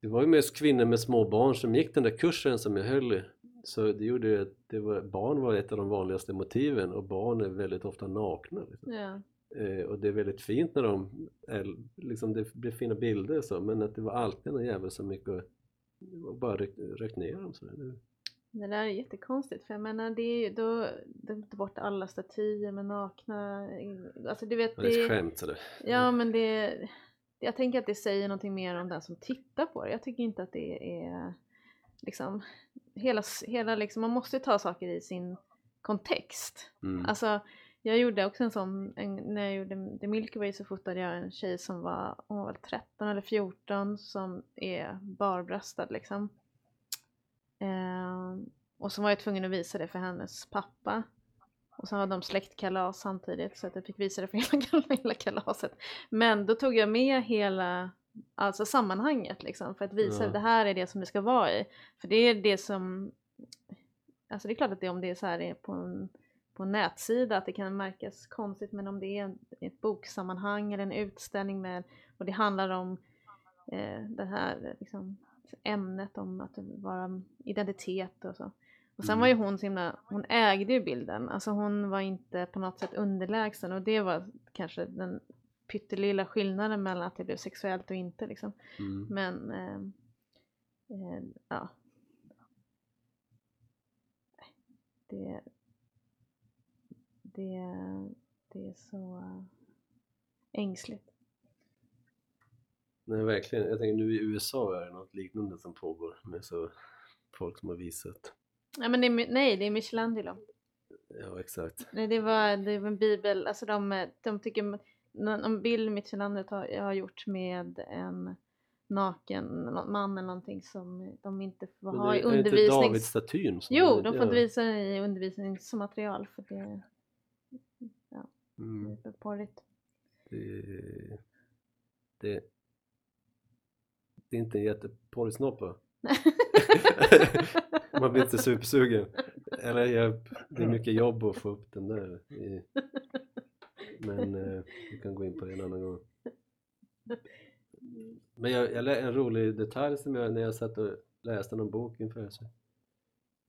det var ju mest kvinnor med små barn som gick den där kursen som jag höll i. Så det gjorde ju att det var, barn var ett av de vanligaste motiven och barn är väldigt ofta nakna. Liksom. Ja. Eh, och det är väldigt fint när de är, liksom det blir fina bilder och så men att det var alltid någon jävel som gick och och bara rökt, rökt ner dem sådär. Det- Det där är jättekonstigt för jag menar det är ju då, de tar bort alla statyer med nakna, alltså du vet Det är ett det, skämt sådär. ja men det, jag tänker att det säger någonting mer om den som tittar på det. Jag tycker inte att det är liksom, hela, hela liksom, man måste ta saker i sin kontext. Mm. Alltså jag gjorde också en sån, en, när jag gjorde The Milky Way så fotade jag en tjej som var, hon var väl 13 eller 14 som är barbröstad liksom. Ehm, och så var jag tvungen att visa det för hennes pappa. Och så hade de släktkalas samtidigt så att jag fick visa det för hela, hela kalaset. Men då tog jag med hela alltså sammanhanget liksom för att visa Ja. det här är det som det ska vara i. För det är det som, alltså det är klart att det om det är så här är på en, på en nätsida att det kan märkas konstigt men om det är ett boksammanhang eller en utställning med och det handlar om eh, det här liksom, ämnet om att vara identitet och så. Och sen Mm. var ju hon så himla, hon ägde ju bilden, alltså hon var inte på något sätt underlägsen och det var kanske den pyttelilla skillnaden mellan att det blev sexuellt och inte liksom. Mm. Men eh, ja. Det, det, det är så eh, ängsligt. Nej verkligen, jag tänker nu i USA är det något liknande som pågår med så folk som har visat. Ja, men det är, nej, det är Michelangelo. Ja exakt. Nej, det var, det var en bibel, alltså de, de tycker, någon bild Michelangelo har, har gjort med en naken man eller någonting som de inte får ha det i är inte undervisnings... Davidstatyn som Jo, de får ja. inte visa den i undervisningsmaterial för det Mm. är för porrigt. Det, det, det är inte en jätteporrig snopp va? Man blir inte supersugen. Eller jag, det är mycket jobb att få upp den där. I, men eh, vi kan gå in på det en annan gång. Men jag, jag en rolig detalj som jag när jag satt och läste någon bok inför så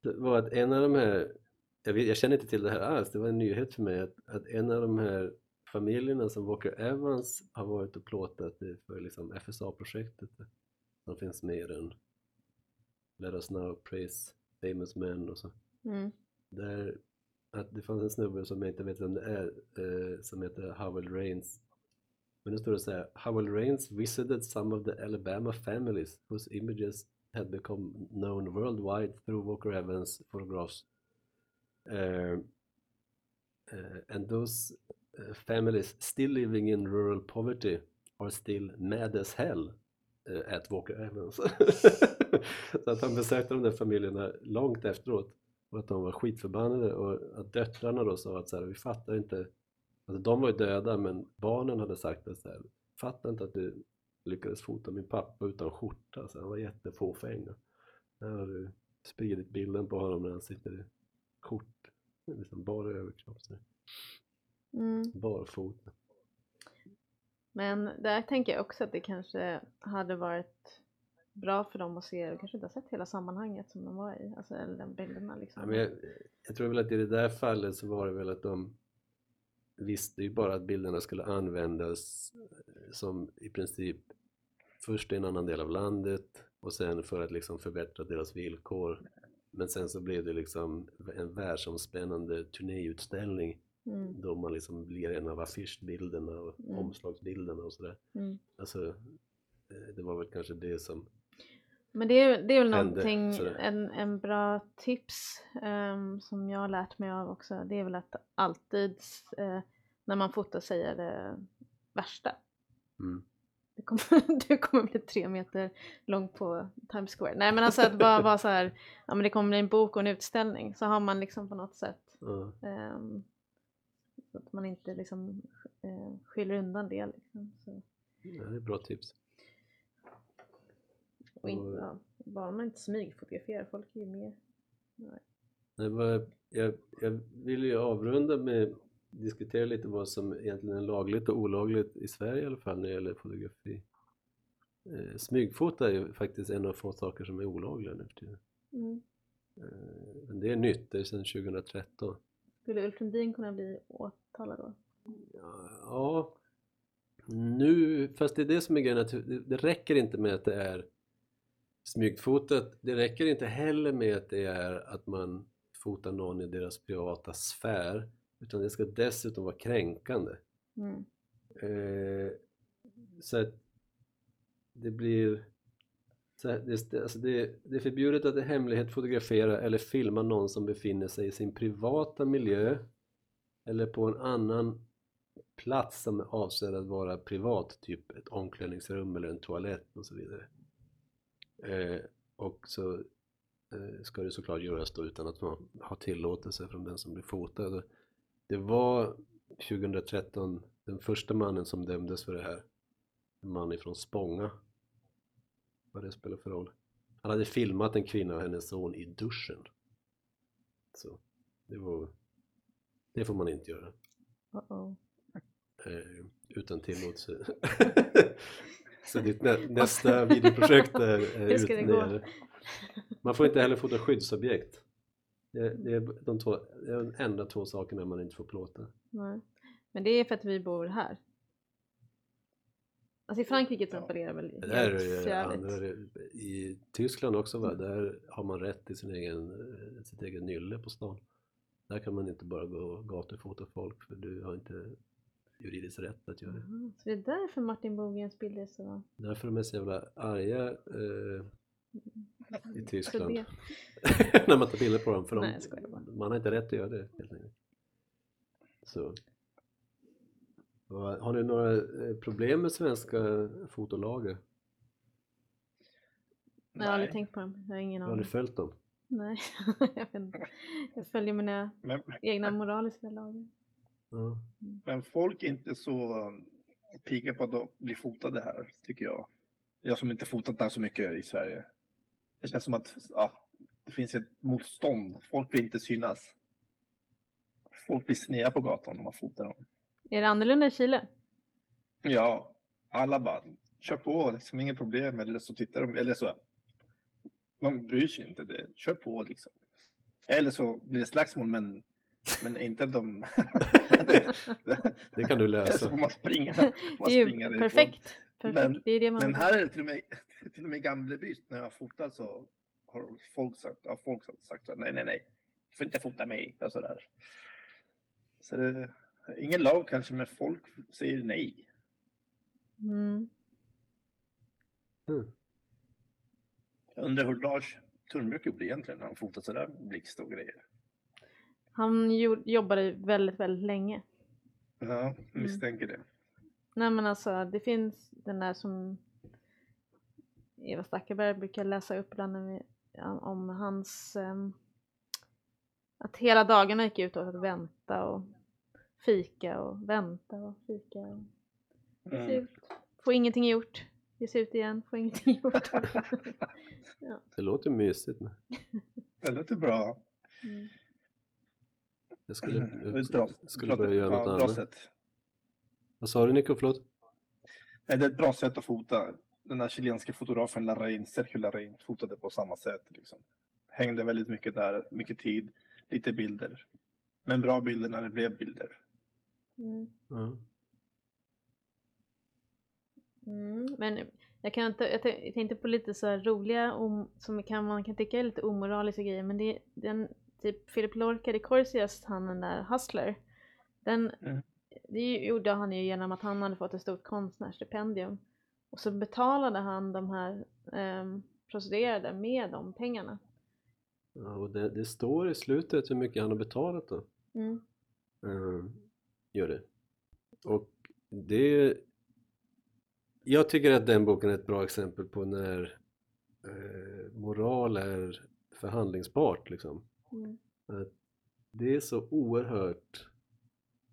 var att en av de här jag, vet, jag känner inte till det här alls, det var en nyhet för mig att, att en av de här familjerna som Walker Evans har varit och plåtat för liksom FSA-projektet som finns med i den Let us now praise famous men och så Mm. där att det fanns en snubbe som jag inte vet vem det är eh, som heter Howell Rains men nu står det så här Howell Rains visited some of the Alabama families whose images had become known worldwide through Walker Evans photographs. Uh, uh, and those uh, families still living in rural poverty are still mad as hell uh, at Walker Evans. Så att han besökte de där familjerna långt efteråt och att de var skitförbannade. Och att döttrarna då sa att så här, vi fattar inte. Alltså de var ju döda men barnen hade sagt att så här, fattar inte att du lyckades fota min pappa utan skjorta. Så han var jättefåfäng. Där har du spridit bilden på honom när han sitter i kort liksom bara överkropp så här, Mm. barfota. Men där tänker jag också att det kanske hade varit bra för dem att se, de kanske inte har sett hela sammanhanget som de var i, alltså eller den bilderna liksom. Ja, men jag, jag tror väl att i det där fallet så var det väl att de visste ju bara att bilderna skulle användas eh, som i princip först i en annan del av landet och sen för att liksom förbättra deras villkor. Men sen så blev det liksom en världsomspännande turnéutställning Mm. då man liksom blir en av affischbilderna och Mm. omslagsbilderna och sådär. Mm. Alltså, eh, det var väl kanske det som Men det är, det är väl någonting, sådär. en, en bra tips ehm, som jag har lärt mig av också. Det är väl att alltid eh, när man fotar säga det värsta. mm, Du kommer, du kommer bli tre meter lång på Times Square. Nej men alltså att bara vara så här, ja men det kommer bli en bok och en utställning. Så har man liksom på något sätt ja, ehm, så att man inte liksom eh, skyller undan det liksom. Så. ja, det är bra tips. Och in, Och- ja, bara man inte smygfotograferar, folk är ju mer... Nej, vad, jag, jag vill ju avrunda med diskutera lite vad som egentligen är lagligt och olagligt i Sverige i alla fall när det gäller fotografi. Eh, smygfota är ju faktiskt en av få saker som är olagliga nu för tiden. Mm. Eh, men det är nytt, det är sedan 2013. Skulle Ulf Lundin kunna bli åtalad då? Ja, ja, nu, fast det är det som är grejen, att det räcker inte med att det är smygfotat. Det räcker inte heller med att det är att man fotar någon i deras privata sfär, utan det ska dessutom vara kränkande. Mm. Eh, så att det blir så här, det, alltså det, det är förbjudet att i hemlighet fotografera eller filma någon som befinner sig i sin privata miljö eller på en annan plats som är avsedd att vara privat, typ ett omklädningsrum eller en toalett och så vidare. Eh, och så eh, ska det såklart göras då utan att man har tillåtelse från den som blir fotad. Det var 2013 den första mannen som dömdes för det här. En man ifrån Spånga. Vad det spelar för roll. Han hade filmat en kvinna och hennes son i duschen. Så det var det får man inte göra. Uh-oh. Eh, utan tillåtelse. Så ditt nä nästa videoprojekt är, är nere. Man får inte heller fota skyddsobjekt. Det, det, är de två, det är de enda två sakerna man inte får plåta. Nej. Men det är för att vi bor här. Alltså i Frankrike till exempel är det väl är helt förjävligt. andra, I Tyskland också va, där har man rätt till sin egen, sitt eget nylle på stan. Där kan man inte bara gå och gatufota folk för du har inte juridiskt rätt att göra det. Aha, Så det är därför Martin Bogens bilder är så... Därför är de så jävla arga eh, i Så Tyskland det... när man tar bilder på dem för Nej, de, man har inte rätt att göra det helt enkelt. Så. Har ni några eh, problem med svenska fotolagar? Jag har aldrig tänkt på dem. Jag har ingen Har ni aning. följt dem? Nej, jag vet inte. Jag följer mina Men, egna moraliska lagar. Ja. men folk är inte så um, pigga på att bli fotade här, tycker jag. Jag som inte fotat där så mycket i Sverige. Det känns som att ja, det finns ett motstånd. Folk vill inte synas. Folk blir sneda på gatan om man fotar dem. Är det annorlunda i Chile? Ja, alla bara kör på, liksom, inget problem. Eller så tittar de, eller så. Man bryr sig inte, det. kör på liksom. Eller så blir det slagsmål, men, men inte de... det, det, Det kan du lösa. man. Det är springer ju perfekt. perfekt. Men- det är det man Men här är det till och med, till och med Gamleby, när jag fotar så har folk sagt, ja, folk sagt så nej, nej, nej, du får inte fota mig och sådär. Så det ingen lag kanske, men folk säger nej. Mm. Mm. Jag undrar hur Lars Törnbjörk gjorde egentligen när han fotade sådär blixt och grejer. Han jo- jobbade väldigt, väldigt länge. Ja, misstänker det. Nej men alltså det finns den där som Eva Stackelberg brukar läsa upp ibland ja, om hans ehm, att hela dagarna gick ut åt att vänta och fika och vänta och fika och Mm. ut. Få ingenting gjort. Ge sig ut igen, få ingenting gjort. Det låter mysigt. men Det låter bra. Mm. Jag skulle, Det är jag skulle börja göra ja, något bra annat. sätt. Vad sa du Nico? Förlåt? Det är ett bra sätt att fota. Den där chilenska fotografen Larrain, Sergio Larrain, fotade på samma sätt. Liksom. Hängde väldigt mycket där, mycket tid, lite bilder. Men bra bilder när det blev bilder. Mm. Ja. Mm, men jag, kan inte, jag tän- jag tänkte på lite så här roliga, om, som kan, man kan tycka är lite omoraliska grejer, men det den, typ Philip Lorca de Corsias, han den där Hustler, den, Mm. det gjorde han ju genom att han hade fått ett stort konstnärsstipendium. Och så betalade han de här um, prostituerade med de pengarna. Ja, och det, det står i slutet hur mycket han har betalat då. Mm. Eh, gör det. Och det... Jag tycker att den boken är ett bra exempel på när eh, moral är förhandlingsbart liksom. Mm. Att det är så oerhört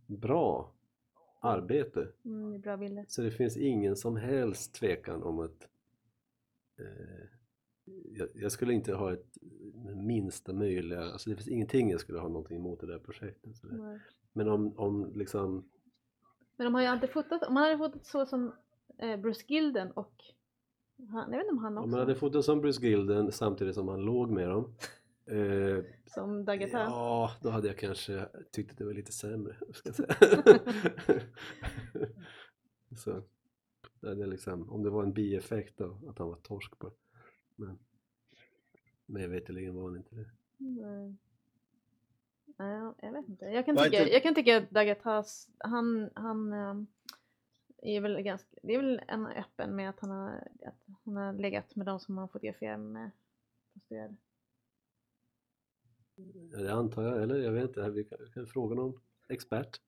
bra arbete Mm, det bra bilder. så det finns ingen som helst tvekan om att eh, jag, jag skulle inte ha ett minsta möjliga, alltså det finns ingenting jag skulle ha någonting emot det där projektet. Nej. Men om, om liksom, Men de har ju alltid fotat, om man hade fotat så som eh, Bruce Gilden och han, jag vet inte om han om också, man hade fotat som Bruce Gilden samtidigt som han låg med dem eh, som Dagata. Ja, då hade jag kanske tyckt att det var lite sämre. Ska jag säga. så, det jag liksom, om det var en bieffekt då, att han var torsk på. Men mig veterligen var han inte det. Nej. Nej, jag vet inte. Jag kan tycka, heter- jag kan tycka att Dagatas, han, han ehm, är väl ganska, det är väl en öppen med att han har, att han har legat med de som han fotograferar med prostituerade. Det antar jag, eller jag vet inte, vi kan, vi kan fråga någon expert.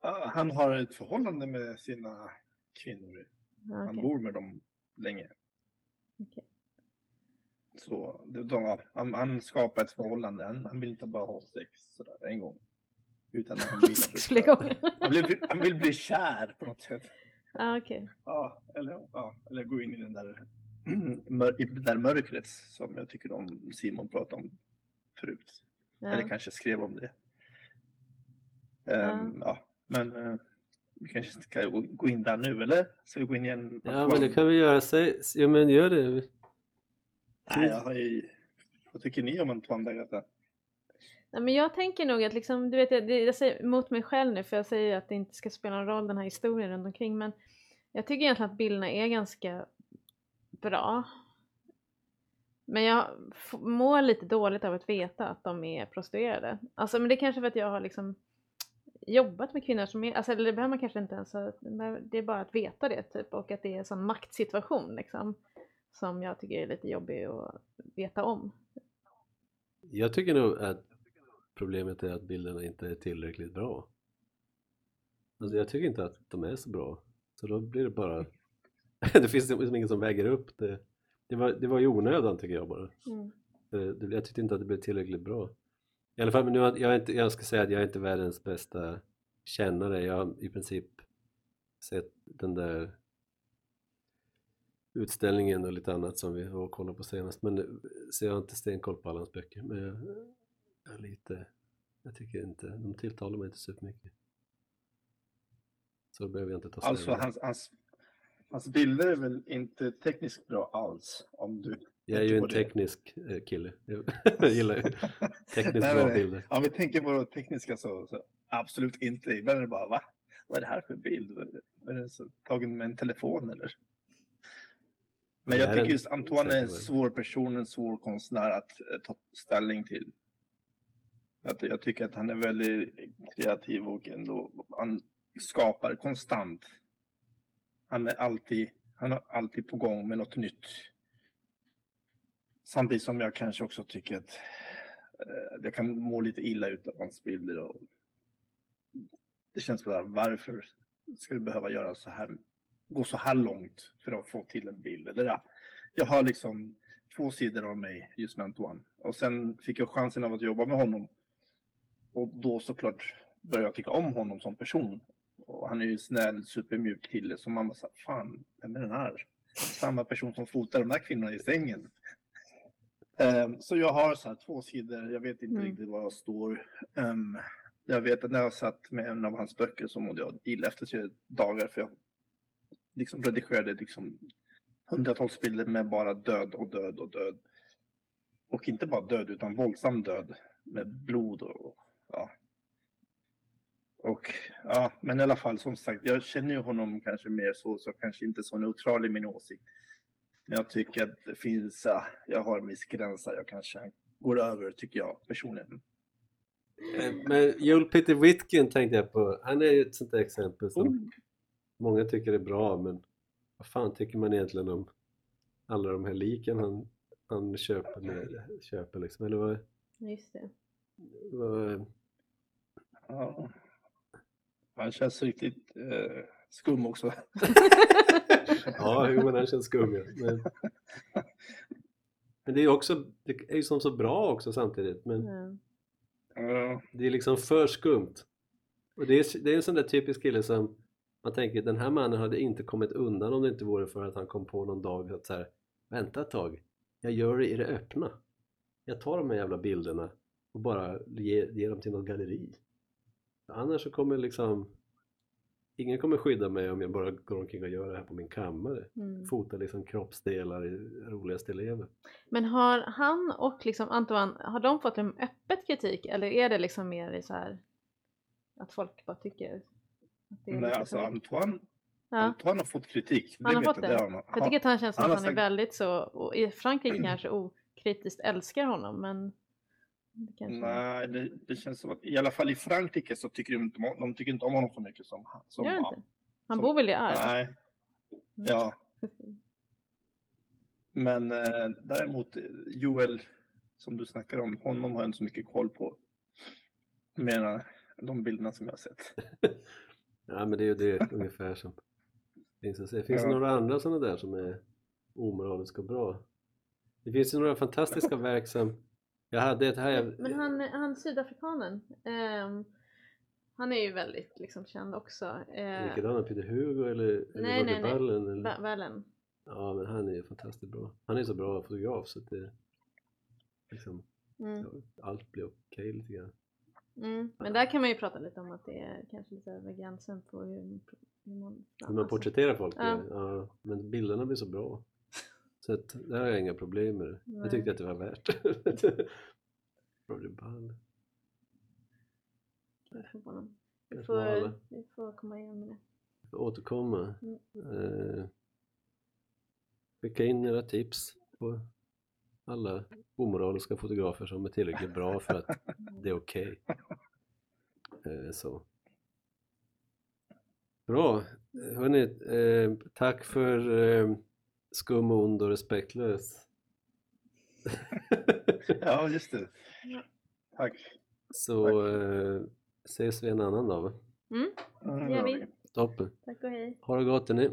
Ja, Han har ett förhållande med sina kvinnor. Ja, Han okej. bor med dem länge. Okej. Så de, han, han skapar ett förhållande. Han, han vill inte bara ha sex sådär en gång. Utan han vill, han, vill, bli- han vill bli kär på något sätt. Ja, okej. Ja, eller, ja, eller gå in i den där, i det där mörkret som jag tycker om Simon pratade om förut. Eller Ja. kanske skrev om det. Ehm, ja, men eh, vi kanske ska gå- gå in där nu eller? Ska vi gå in igen? Ja, men det kan vi göra. Säg, ja, men gör det. Nej, jag har ju... Vad tycker ni om Antoine Dagata? Nej, men jag tänker nog att liksom, du vet, jag, det- jag säger emot mig själv nu för jag säger att det inte ska spela någon roll den här historien runt omkring men jag tycker egentligen att bilderna är ganska bra. Men jag mår lite dåligt av att veta att de är prostituerade. Alltså men det är kanske för att jag har liksom jobbat med kvinnor som är, alltså eller det behöver man kanske inte ens, ha- det är bara att veta det typ och att det är en sån maktsituation liksom som jag tycker är lite jobbig att veta om. Jag tycker nog att problemet är att bilderna inte är tillräckligt bra. Alltså jag tycker inte att de är så bra. Så då blir det bara... det finns liksom ingen som väger upp det. Det var, det var i onödan tycker jag bara. Mm. Det, jag tyckte inte att det blev tillräckligt bra. I alla fall, men nu, har- jag, är inte, jag ska säga att jag är inte världens bästa kännare. Jag har i princip sett den där utställningen och lite annat som vi var och kollade på senast. Men, så jag har inte stenkoll på alla hans böcker. Men jag, jag lite, jag tycker inte, de tilltalar mig inte supermycket. Så då behöver jag inte ta ställning. Alltså hans, hans, hans bilder är väl inte tekniskt bra alls om du jag är ju en på det. teknisk eh, kille. Jag gillar ju tekniskt Nej, bra bilder. Om vi tänker på det tekniska så, så absolut inte. Ibland är det bara va? Vad är det här för bild? Är det- så, tagen med en telefon eller? Men jag tycker just Antoine är en svår person, en svår konstnär att eh, ta ställning till. Att jag tycker att han är väldigt kreativ och ändå han skapar konstant. Han är alltid, han är alltid på gång med något nytt. Samtidigt som jag kanske också tycker att eh, jag kan må lite illa ut av hans bilder. Och det känns bara, varför ska du behöva göra så här, gå så här långt för att få till en bild? Eller, ja, jag har liksom två sidor av mig just med Antoine. Och sen fick jag chansen av att jobba med honom. Och då såklart började jag tycka om honom som person. Och han är ju snäll, supermjuk kille. Så man bara, här, fan, vem är den här? Samma person som fotar de här kvinnorna i sängen. Ehm, så jag har så här två sidor, jag vet inte Mm. riktigt var jag står. Ehm, jag vet att när jag satt med en av hans böcker så mådde jag illa efter tre dagar för jag liksom redigerade liksom hundratals bilder med bara död och död och död. Och inte bara död utan våldsam död med blod och ja. Och ja, men i alla fall som sagt, jag känner ju honom kanske mer så, så kanske inte så neutral i min åsikt. Men jag tycker att det finns, ja, jag har en viss gräns där jag kanske går över tycker jag personligen. Eh, Men Joel Peter Witkin tänkte jag på, han är ju ett sånt där exempel som Oh. många tycker är bra men vad fan tycker man egentligen om alla de här liken han, han köper, med, köper liksom, eller vad, Just det. vad Ja. Han känns riktigt eh, skum också. ja, jo, men han känns skum ja. men, men det är också, det är ju som så bra också samtidigt men. Ja, det är liksom för skumt och det är, det är en sån där typisk kille som man tänker den här mannen hade inte kommit undan om det inte vore för att han kom på någon dag att så här, vänta ett tag, jag gör det i det öppna. Jag tar de här jävla bilderna och bara ger, ger dem till något galleri. Annars så kommer liksom Ingen kommer skydda mig om jag bara går omkring och gör det här på min kammare. Mm. Fotar liksom kroppsdelar i roligaste elever. Men har han och liksom Antoine, har de fått en öppet kritik eller är det liksom mer i så här att folk bara tycker? Att det är Nej, lite alltså Antoine, ja. Antoine har fått kritik. Han har fått det? har han. Jag tycker att han känns som att han är sagt- väldigt så, och i Frankrike kanske okritiskt älskar honom men det kanske... Nej, det, det känns som att i alla fall i Frankrike så tycker de inte de tycker inte om honom så mycket som, som Gör det inte? Han som- bor väl i Arles? Nej, ja. Men eh, däremot eh, Joel, som du snackar om, honom har jag inte så mycket koll på. Än de bilderna som jag har sett. Ja men det är ju det ungefär som finns att se. Finns det Ja. några andra sådana där som är omoraliska och bra? Det finns ju några fantastiska verk som jag hade ett här, Men han, han sydafrikanen, ehm, han är ju väldigt liksom känd också. Eh, likadana Peter Hugo eller, eller Nej, Roger nej. Ballen eller, Valen. Ja men han är ju fantastiskt bra. Han är så bra fotograf så att det liksom, Mm. ja, allt blir okej lite grann. Mm. Men där kan man ju prata lite om att det är kanske lite över gränsen på hur, hur man... Hur man alltså. porträtterar folk, ja. Ja, men bilderna blir så bra. Så att, där har jag inga problem med det. Nej. Jag tyckte att det var värt Roger Ball. Förvånad. Vi får, vi får komma igen med det. får återkomma. Mm. Eh, skicka in era tips på alla omoraliska fotografer som är tillräckligt bra för att det är okej. Eh, så. Bra. Eh, Hörrni, eh, tack för eh, skum, ond och respektlös. Ja, just det. Tack. Så eh, ses vi en annan dag. va? Mm, det gör vi. Toppen. Tack och hej. Ha det gott ni.